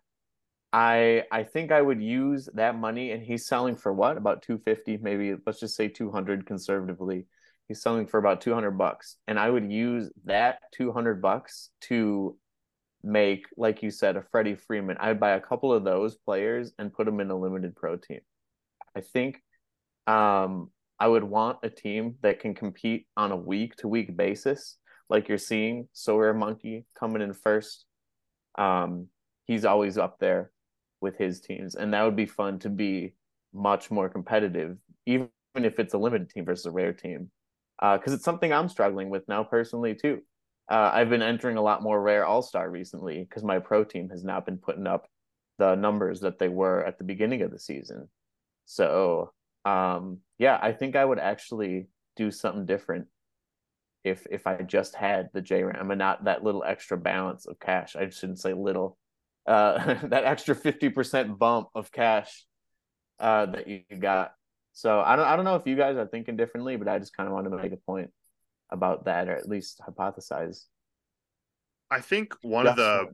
I I think I would use that money, and he's selling for what about two fifty, maybe let's just say two hundred conservatively. He's selling for about two hundred bucks, and I would use that two hundred bucks to make, like you said, a Freddie Freeman. I'd buy a couple of those players and put them in a limited pro team. I think um, I would want a team that can compete on a week to week basis, like you're seeing Sorare Monkey coming in first. Um, he's always up there with his teams, and that would be fun to be much more competitive, even if it's a limited team versus a rare team, because uh, it's something I'm struggling with now personally too. Uh, I've been entering a lot more rare All Star recently because my pro team has not been putting up the numbers that they were at the beginning of the season. So um, yeah, I think I would actually do something different if if I just had the J Ram and not that little extra balance of cash. I shouldn't say little. Uh, that extra fifty percent bump of cash uh, that you got. So I don't I don't know if you guys are thinking differently, but I just kind of wanted to make a point about that, or at least hypothesize. I think one of the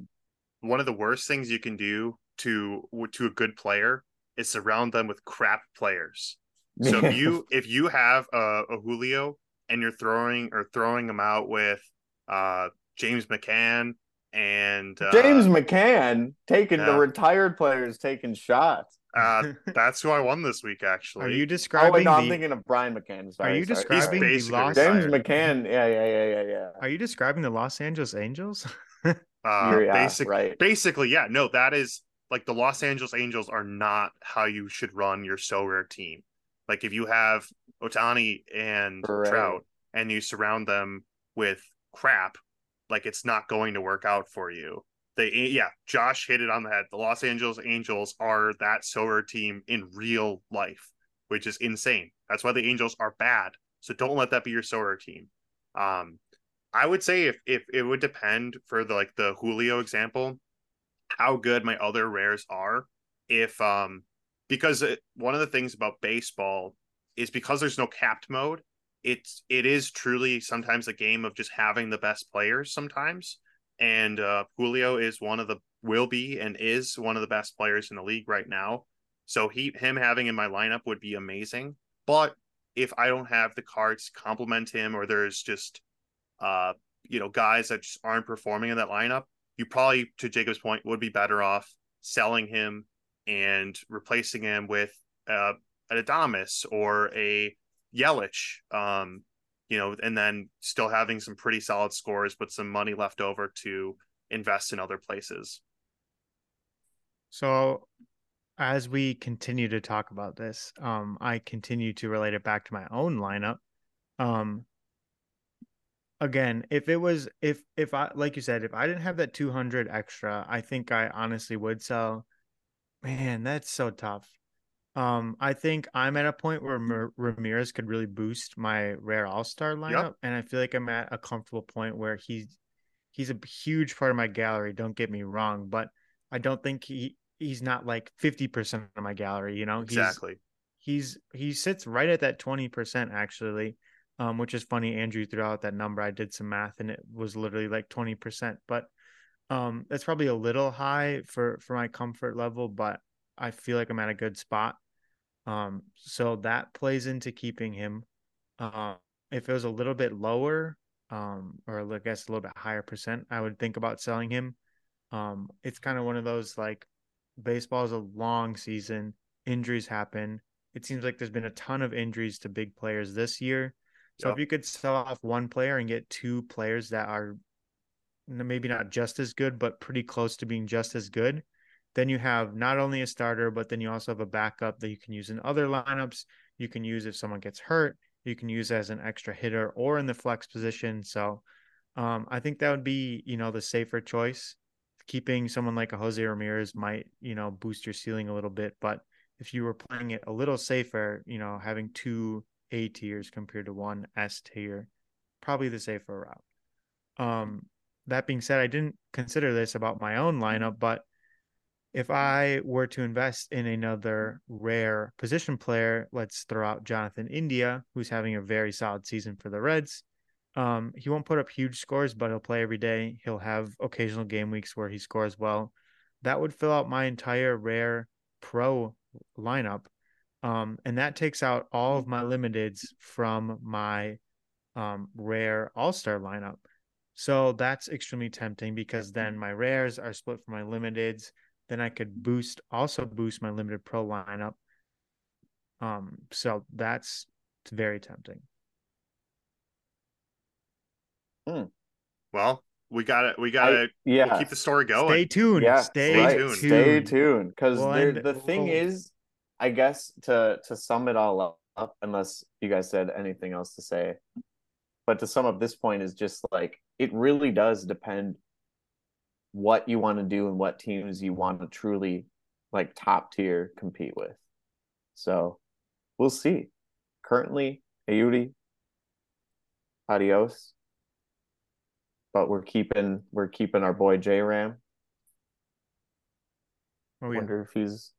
one of the worst things you can do to to a good player is surround them with crap players. So if you if you have a, a Julio and you're throwing or throwing them out with uh, James McCann and uh, James McCann taking the retired players taking shots. Uh, that's who I won this week. Actually, are you describing? Oh, wait, no, the... I'm thinking of Brian McCann. Sorry, are you sorry. describing the Los James McCann? Yeah, yeah, yeah, yeah, yeah. Are you describing the Los Angeles Angels? uh, yeah, basic, right. Basically, yeah. No, that is like the Los Angeles Angels are not how you should run your Sorare team. Like if you have Ohtani and right. Trout and you surround them with crap, like it's not going to work out for you. They yeah, Josh hit it on the head. The Los Angeles Angels are that Sorare team in real life, which is insane. That's why the Angels are bad. So don't let that be your Sorare team. Um, I would say if if it would depend for the like the Julio example, how good my other rares are if um because it, one of the things about baseball is because there's no capped mode it's it is truly sometimes a game of just having the best players sometimes and uh Julio is one of the will be and is one of the best players in the league right now. So he him having in my lineup would be amazing. But if I don't have the cards complement him or there's just uh you know guys that just aren't performing in that lineup you probably, to Jacob's point, would be better off selling him and replacing him with uh, an Adames or a Yelich, um, you know, and then still having some pretty solid scores, but some money left over to invest in other places. So, as we continue to talk about this, um, I continue to relate it back to my own lineup. Um, again, if it was if if I like you said, if I didn't have that 200 extra, I think I honestly would sell. Man, that's so tough. Um, I think I'm at a point where Ramirez could really boost my rare All Star lineup, yep. and I feel like I'm at a comfortable point where he's he's a huge part of my gallery. Don't get me wrong, but I don't think he he's not like 50% of my gallery. You know, exactly. He's, he's he sits right at that 20% actually um, which is funny. Andrew threw out that number. I did some math and it was literally like 20%, but um, that's probably a little high for, for my comfort level, but I feel like I'm at a good spot. Um, so that plays into keeping him. Uh, if it was a little bit lower, um, or I guess a little bit higher percent, I would think about selling him. Um, it's kind of one of those like baseball is a long season, injuries happen. It seems like there's been a ton of injuries to big players this year. So yep. if you could sell off one player and get two players that are maybe not just as good, but pretty close to being just as good, then you have not only a starter, but then you also have a backup that you can use in other lineups. You can use if someone gets hurt. You can use as an extra hitter or in the flex position. So um, I think that would be, you know, the safer choice. Keeping someone like a Jose Ramirez might, you know, boost your ceiling a little bit. But if you were playing it a little safer, you know, having two a tiers compared to one S tier. Probably the safer route. Um, that being said, I didn't consider this about my own lineup, but if I were to invest in another rare position player, let's throw out Jonathan India, who's having a very solid season for the Reds. Um, he won't put up huge scores, but he'll play every day. He'll have occasional game weeks where he scores well. That would fill out my entire rare pro lineup. Um, and that takes out all of my limiteds from my um, rare all star lineup. So that's extremely tempting because then my rares are split from my limiteds. Then I could boost, also boost my limited pro lineup. Um, so that's very tempting. Hmm. Well, we got it. We got to Yeah. we'll keep the story going. Stay tuned. yeah, Stay right. tuned. Stay tuned, because We'll the thing we'll- is, I guess to to sum it all up, unless you guys said anything else to say, but to sum up this point is just like it really does depend what you want to do and what teams you want to truly like top tier compete with. So we'll see. Currently, Ayudi, adios. But we're keeping we're keeping our boy J Ram. Oh, yeah. Wonder if he's.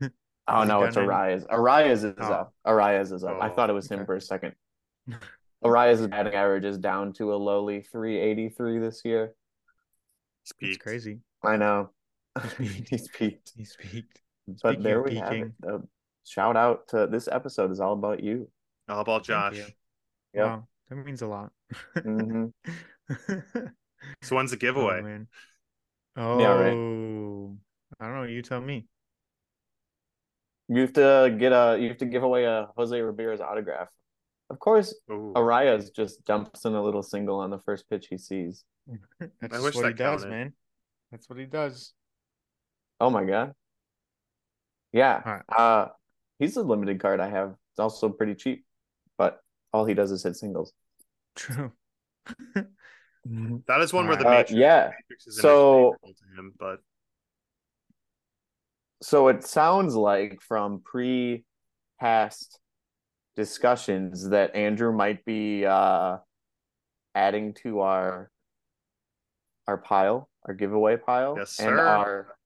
Oh no, it's Arraez. Arraez is Oh. up. Arraez is up. I Oh, thought it was him okay. for a second. Arraez' batting average is down to a lowly 383 this year. It's Peaked. crazy. I know. peaked. He's peaked. He's peaked. But Speaking there of we have it. peaking, Uh, shout out to this episode is all about you. How about Josh? Yeah. Wow, that means a lot. Mhm. So when's the Oh, giveaway? man. Oh, Yeah, right. I don't know. You tell me. You have to get a you have to give away a Jose Ramirez autograph. Of course, Ooh. Arraez just dumps in a little single on the first pitch he sees. That's I wish what he that does, counted. man. That's what he does. Oh my god. Yeah. All right. Uh he's a limited card I have. It's also pretty cheap, but all he does is hit singles. True. That is one where the Uh, yeah. Matrix is So- to him, but So it sounds like from pre past discussions that Andrew might be uh adding to our our pile, our giveaway pile. Yes, And sir. our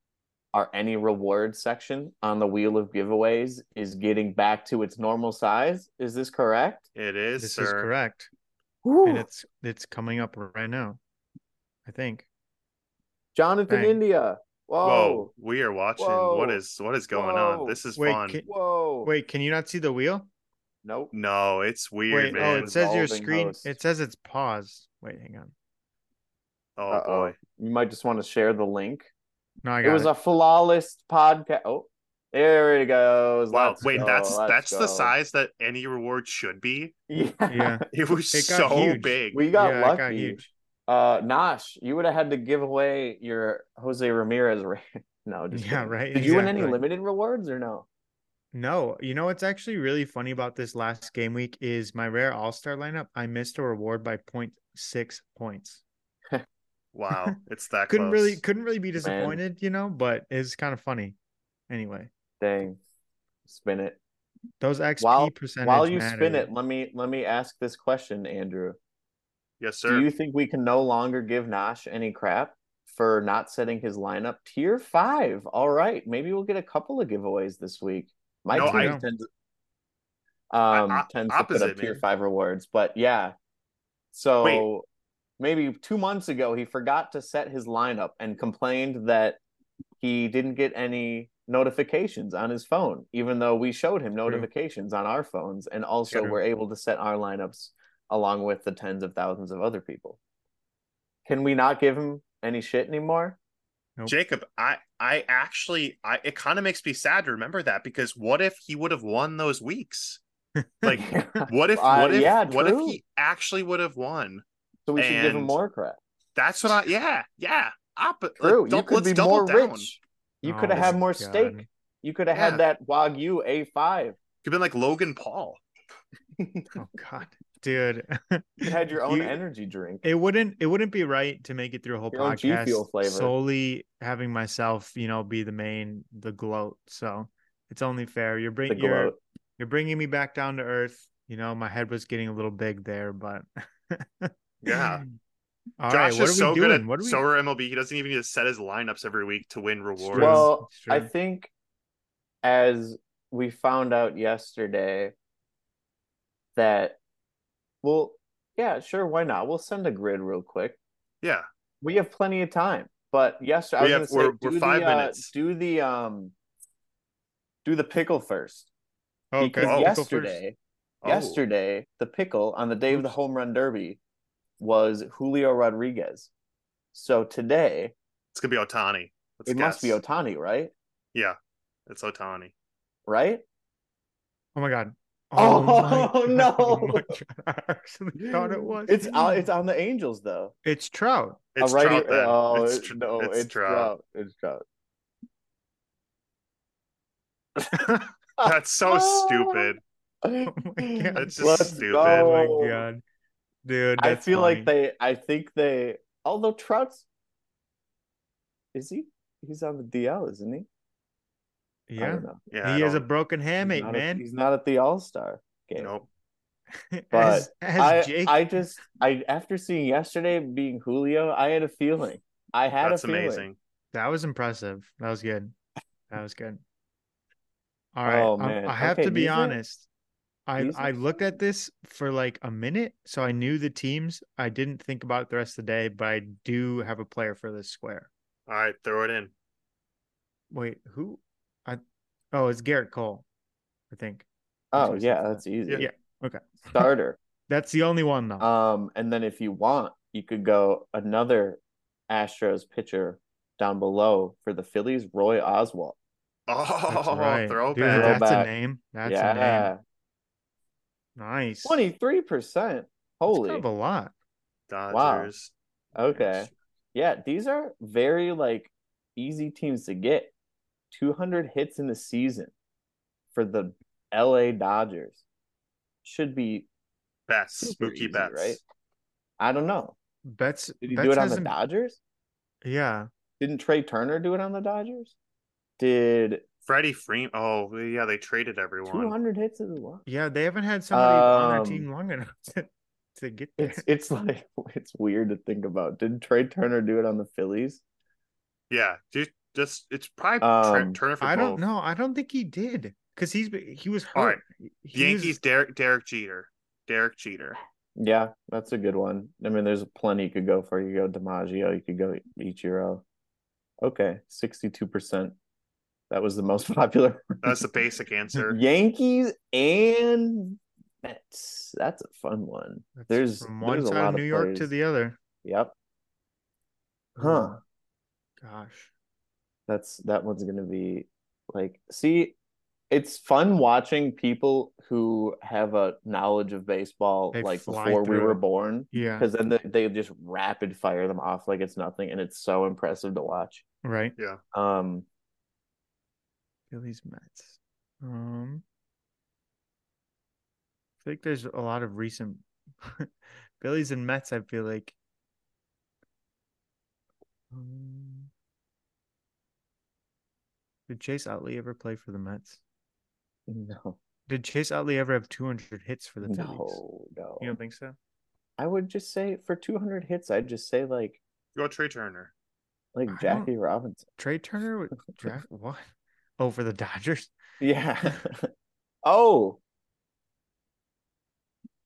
our any reward section on the wheel of giveaways is getting back to its normal size. Is this correct? it is, This sir. is correct. Whew. And it's it's coming up right now. I think. Jonathan Dang. India. Whoa, Whoa. we are watching. Whoa. What is what is going Whoa. on? This is Wait, fun. can- Whoa. Wait, can you not see the wheel? Nope. No, it's weird, Wait, oh, it says your Resolving screen. host. It says it's paused. Wait, hang on. oh Uh-oh. boy. You might just want to share the link. No, I It got was it. a flawless podcast. Oh, there it goes. Wow. Let's Wait, go, that's let's that's the size that any reward should be. Yeah. Yeah. It was It got so huge. big. We got Yeah, it got lucky. huge. Uh, Nosh, you would have had to give away your Jose Ramirez. ra- no, just Yeah, kidding. right, Did you win any exactly. limited rewards or no? No, you know what's actually really funny about this last game week is my rare all star lineup. I missed a reward by 0.6 points. Wow, it's that Couldn't close. really couldn't really be disappointed, you know, but it's kind of funny. Anyway, Dang, spin it. those XP While percentage. while you matter. spin it, let me let me ask this question, Andrew. Yes, sir. Do you think we can no longer give Nash any crap for not setting his lineup tier five? All right, maybe we'll get a couple of giveaways this week. My No, team I- tends um I- tends to put up tier man. five rewards, but yeah. So Wait. maybe two months ago he forgot to set his lineup and complained that he didn't get any notifications on his phone, even though we showed him notifications on our phones and also True. were able to set our lineups along with the tens of thousands of other people. Can we not give him any shit anymore? Jacob, I I actually I it kind of makes me sad to remember that because what if he would have won those weeks? Like what if Uh, what if yeah, what if he actually would have won? so we should give him more credit. That's what I yeah, yeah. Op- True, let's you could be double more down. rich. You Oh could have had more God. steak. You could have Yeah. had that Wagyu A5. Could have been like Logan Paul. Oh God, dude, You had your own You- energy drink. it wouldn't it wouldn't be right to make it through a whole Your podcast solely having myself, you know, be the main the gloat. So it's only fair. You're bringing you're you're bringing me back down to earth. You know, my head was getting a little big there, but Yeah. All Josh right, what is are we so doing? good at what are we? Sorare MLB. He doesn't even need to set his lineups every week to win rewards. Well, I think as we found out yesterday that well, yeah, sure, why not? We'll send a grid real quick. yeah, We have plenty of time. But yes, We I have- was gonna we're- say, we're do five the, uh, minutes. do the um, do the pickle first okay. because Oh. pickle first. yesterday, Oh. yesterday the pickle on the day of the home run derby was Julio Rodriguez. So today it's gonna be Ohtani. Let's it must be. Ohtani, right? Yeah, it's Ohtani. Right? Oh my god. Oh, oh, my no. Oh my God. I actually thought it was. It's on, it's on the Angels though. It's Trout. It's A righty- Trout then. Oh it's tr- no, it's, it's, Trout. Trout. It's Trout. That's so stupid. Oh my god. That's just Let's stupid. Oh go. my god. Dude, I feel funny. like they. I think they. Although Trout's, is he? He's on the DL, isn't he? I Yeah. Yeah, He has a don't- broken He's hamate, not at- man. he's not at the All Star game. Nope. as, as I, Jake I just, I after seeing yesterday being Julio, I had a feeling. I had That's a feeling. amazing. That was impressive. That was good. That was good. All right. Oh, I'm- man. I have Okay, to be these are- honest. I these I looked at this for like a minute, so I knew the teams. I didn't think about it the rest of the day, but I do have a player for this square. All right, throw it in. Wait, who? I oh, it's Gerrit Cole, I think. Oh That's yeah, what that's easy. Yeah. Okay. Starter. That's the only one though. Um, and then if you want, you could go another Astros pitcher down below for the Phillies, Roy Oswalt. Oh, That's right. throwback. Dude, that's a name. That's a name. Nice. twenty three percent. Holy, That's Holy, kind of a lot. Dodgers. okay. Yeah, these are very like easy teams to get. Two hundred hits in the season for the L.A. Dodgers should be Betts. spooky Mookie easy, Betts. right? I don't know. Betts. Did he Betts do it on the Dodgers? Yeah. Didn't Trea Turner do it on the Dodgers? Did Freddie Freeman. Oh, yeah, they traded everyone. 200 hits as well? Yeah, they haven't had somebody on their Um, team long enough to, to get there. It's it's like it's weird to think about. Did Trea Turner do it on the Phillies? Yeah, just, just it's probably Um, Tur- Turner for I don't know. I don't think he did because he's he was hurt. All right. He Yankees, was- Derek Derek Jeter. Derek Jeter. Yeah, that's a good one. I mean, there's plenty you could go for. You go DiMaggio, you could go Ichiro. Okay, 62%. That was the most popular. That's the basic answer. Yankees and Mets. That's a fun one. that's there's- from one there's a side lot of of New York to the other. Yep. Huh. Gosh. That's that one's gonna be like see, it's fun watching people who have a knowledge of baseball They like fly before we were it. born. Yeah. Because then they, they just rapid fire them off like it's nothing, and it's so impressive to watch. Right. Yeah um, Phillies Mets. Um. I think there's a lot of recent Phillies and Mets. I feel like. Um, did Chase Utley ever play for the Mets? no, Did Chase Utley ever have 200 hits for the Phillies? no, no. You don't think so? I would just say for 200 hits, I'd just say like Go Trea Turner. like I don't- Jackie Robinson. Trea Turner would draft what? Oh, for the Dodgers? Yeah. oh.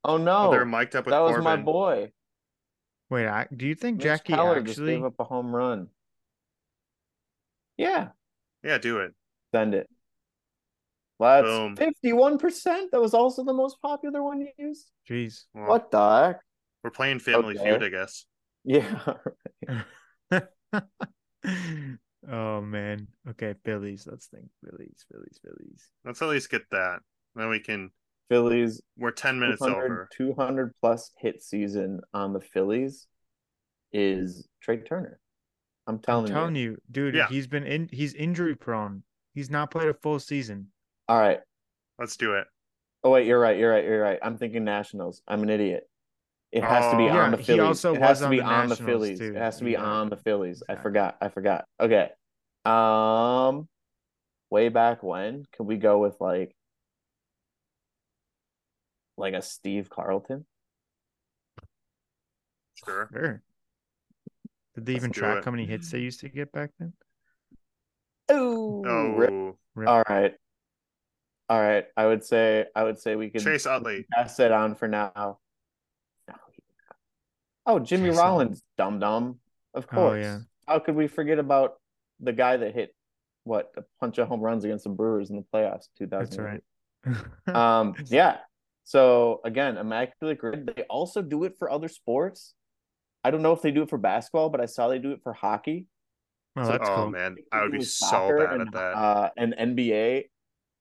Oh no, Oh, they're mic'd up with that was Corbin. my boy. Wait, I, do you think Mitch Jackie Keller just actually? gave up a home run. Yeah, Yeah, do it. send it. That's Boom. fifty-one percent. That was also the most popular one you used. Jeez. Well, What the heck? We're playing Family Okay. Feud, I guess. Yeah. oh man. Okay, Phillies. Let's think. Phillies, Phillies, Phillies. Let's at least get that. Then we can. Phillies We're ten minutes 200, over. 200 plus hit season on the Phillies is Trea Turner. I'm I'm telling, telling you. you, dude. Yeah. He's been in. He's injury prone. He's not played a full season. All right. Let's do it. Oh wait, you're right. You're right. You're right. I'm thinking Nationals. I'm an idiot. It has to be Oh. on Yeah, the he Phillies. also it has was to on be the on the Nationals, Phillies. too. It has to be Yeah. on the Phillies. I forgot. I forgot. Okay. Um, way back when, can we go with like, like a Steve Carlton? Sure. Sure. Did they even track it. how many hits they used to get back then? Oh, rip. Oh, Rip. all right, all right. I would say I would say we could Chase Utley. pass it on for now. No. Oh, Jimmy Chase Rollins, dum dum. Of Oh, course. yeah. How could we forget about the guy that hit what a bunch of home runs against the Brewers in the playoffs? two thousand. That's right. Um, yeah. So again, immaculate grid. They also do it for other sports. I don't know if they do it for basketball, but I saw they do it for hockey. well, so- that's oh cool. man, I would be so bad and, at that. Uh, and NBA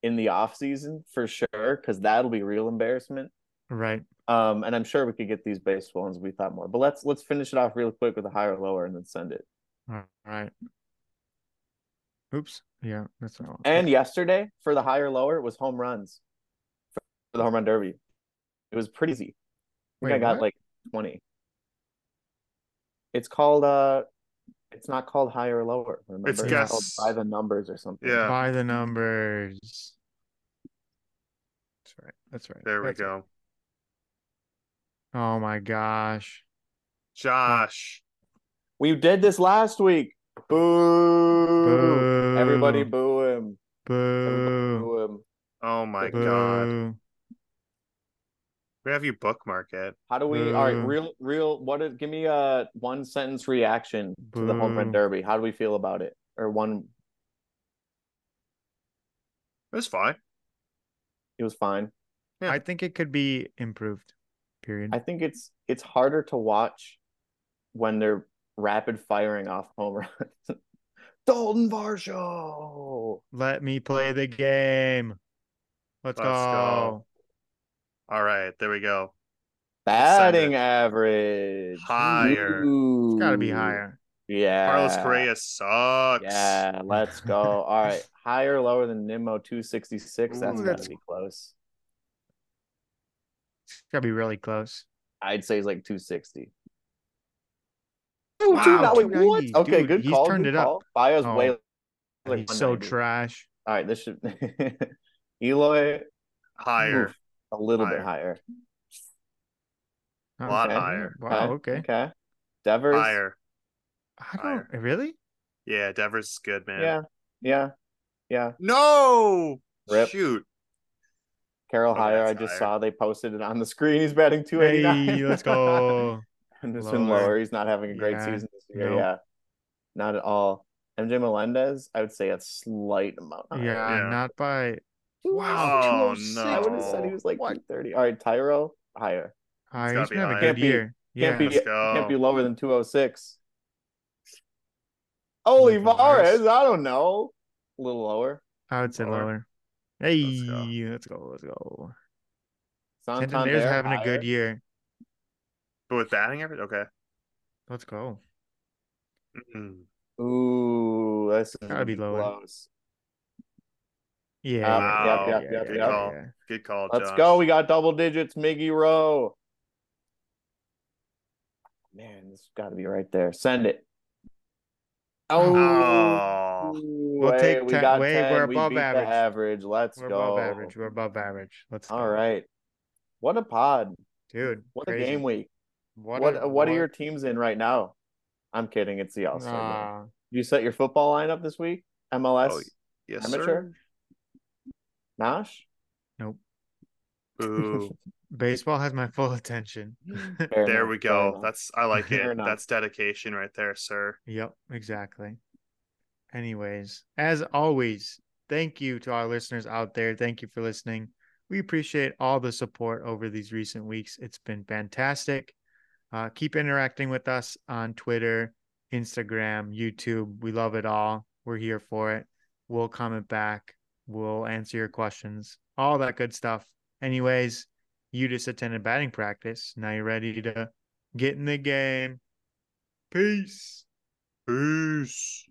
in the off season for sure, because that'll be real embarrassment. Right. Um, and I'm sure we could get these baseball ones we thought more. But let's let's finish it off real quick with a higher or lower and then send it. All right. Oops. Yeah, that's not. And yesterday for the higher lower was home runs for the home run derby. It was pretty easy. I think Wait, I got what? like 20. It's called uh it's not called higher or lower. Remember? It's called guess- by the numbers or something. Yeah. by the numbers. That's right. That's right. there we That's right. go. Oh my gosh. Josh. We did this last week. Boo. Boo. Everybody boo him. Everybody Boo. boo him. Oh my Boo. god. We have you bookmark it. How do we all right, Boo. real real what is give me a one sentence reaction to the home run derby. How do we feel about it? Or one It was fine. it was fine. Yeah. I think it could be improved. Period. I think it's it's harder to watch when they're rapid firing off home runs. Dalton Varsho. Let me play the game. Let's, Let's go. go. All right, there we go. Batting average. Higher. It's got to be higher. Yeah. Carlos Correa sucks. Yeah, let's go. All right. Higher lower than Nimmo 266? That's Ooh, got that's- to be close. It's got to be really close. I'd say it's like 260. Wow, Dude, now, wait, what? Okay, Dude, good he's call. turned good it up. call. Bayo's Oh, way like he's so trash. All right, this should Eloy Higher. oof, a little bit Higher. higher. Oh, A lot okay. higher. Wow. Okay. Okay. Devers. Higher. I don't Higher. really. Yeah, Devers is good, man. Yeah. Yeah. Yeah. No. Rip. Shoot. Carroll Oh, Higher. I just higher. saw they posted it on the screen. He's batting 289. Hey, let's go. Henderson Lower. lower. He's not having a great Yeah. season this year. Nope. Yeah. Not at all. MJ Melendez, I would say a slight amount higher. Yeah, Yeah. not by Ooh, Oh, no. I would have said he was like What? 230. All right, Thairo, higher. high. gotta He's be been having a higher. good Can't be- year. Yeah. Can't be can't be lower than 206. Olivares, I don't know. A little lower. I would say Lower. lower. Hey, Let's go. let's go. Let's go. Santander's Santander's having a good year. But with batting average, okay. Let's go. Mm. Ooh, this is Gotta be lower. close. Yeah. Uh, yeah, yep, yeah, yep, yeah, yep, yeah, yep. yeah. Good call, Let's Josh. go. We got double digits. Miggy Rowe. Man, this got to be right there. Send it. Oh, Oh. We'll Hey, take we 10 got wait, 10. we're We above beat the average. average. Let's We're go. above average. We're above average. Let's go. All right. What a pod. Dude. What crazy. a game week. What What a- what, are your teams in right now? I'm kidding. It's the All Star game. Nah. You set your football lineup this week? MLS? Oh, Yes, Amateur? sir. Nash? Boo. Baseball has my full attention. There enough, we go. That's I like Fair it. enough. That's dedication right there, sir. Yep, exactly. Anyways, as always, thank you to our listeners out there. Thank you for listening. We appreciate all the support over these recent weeks. It's been fantastic. Uh, keep interacting with us on Twitter, Instagram, YouTube. We love it all. We're here for it. We'll comment back. We'll answer your questions, all that good stuff. Anyways, you just attended batting practice. Now you're ready to get in the game. Peace. Peace.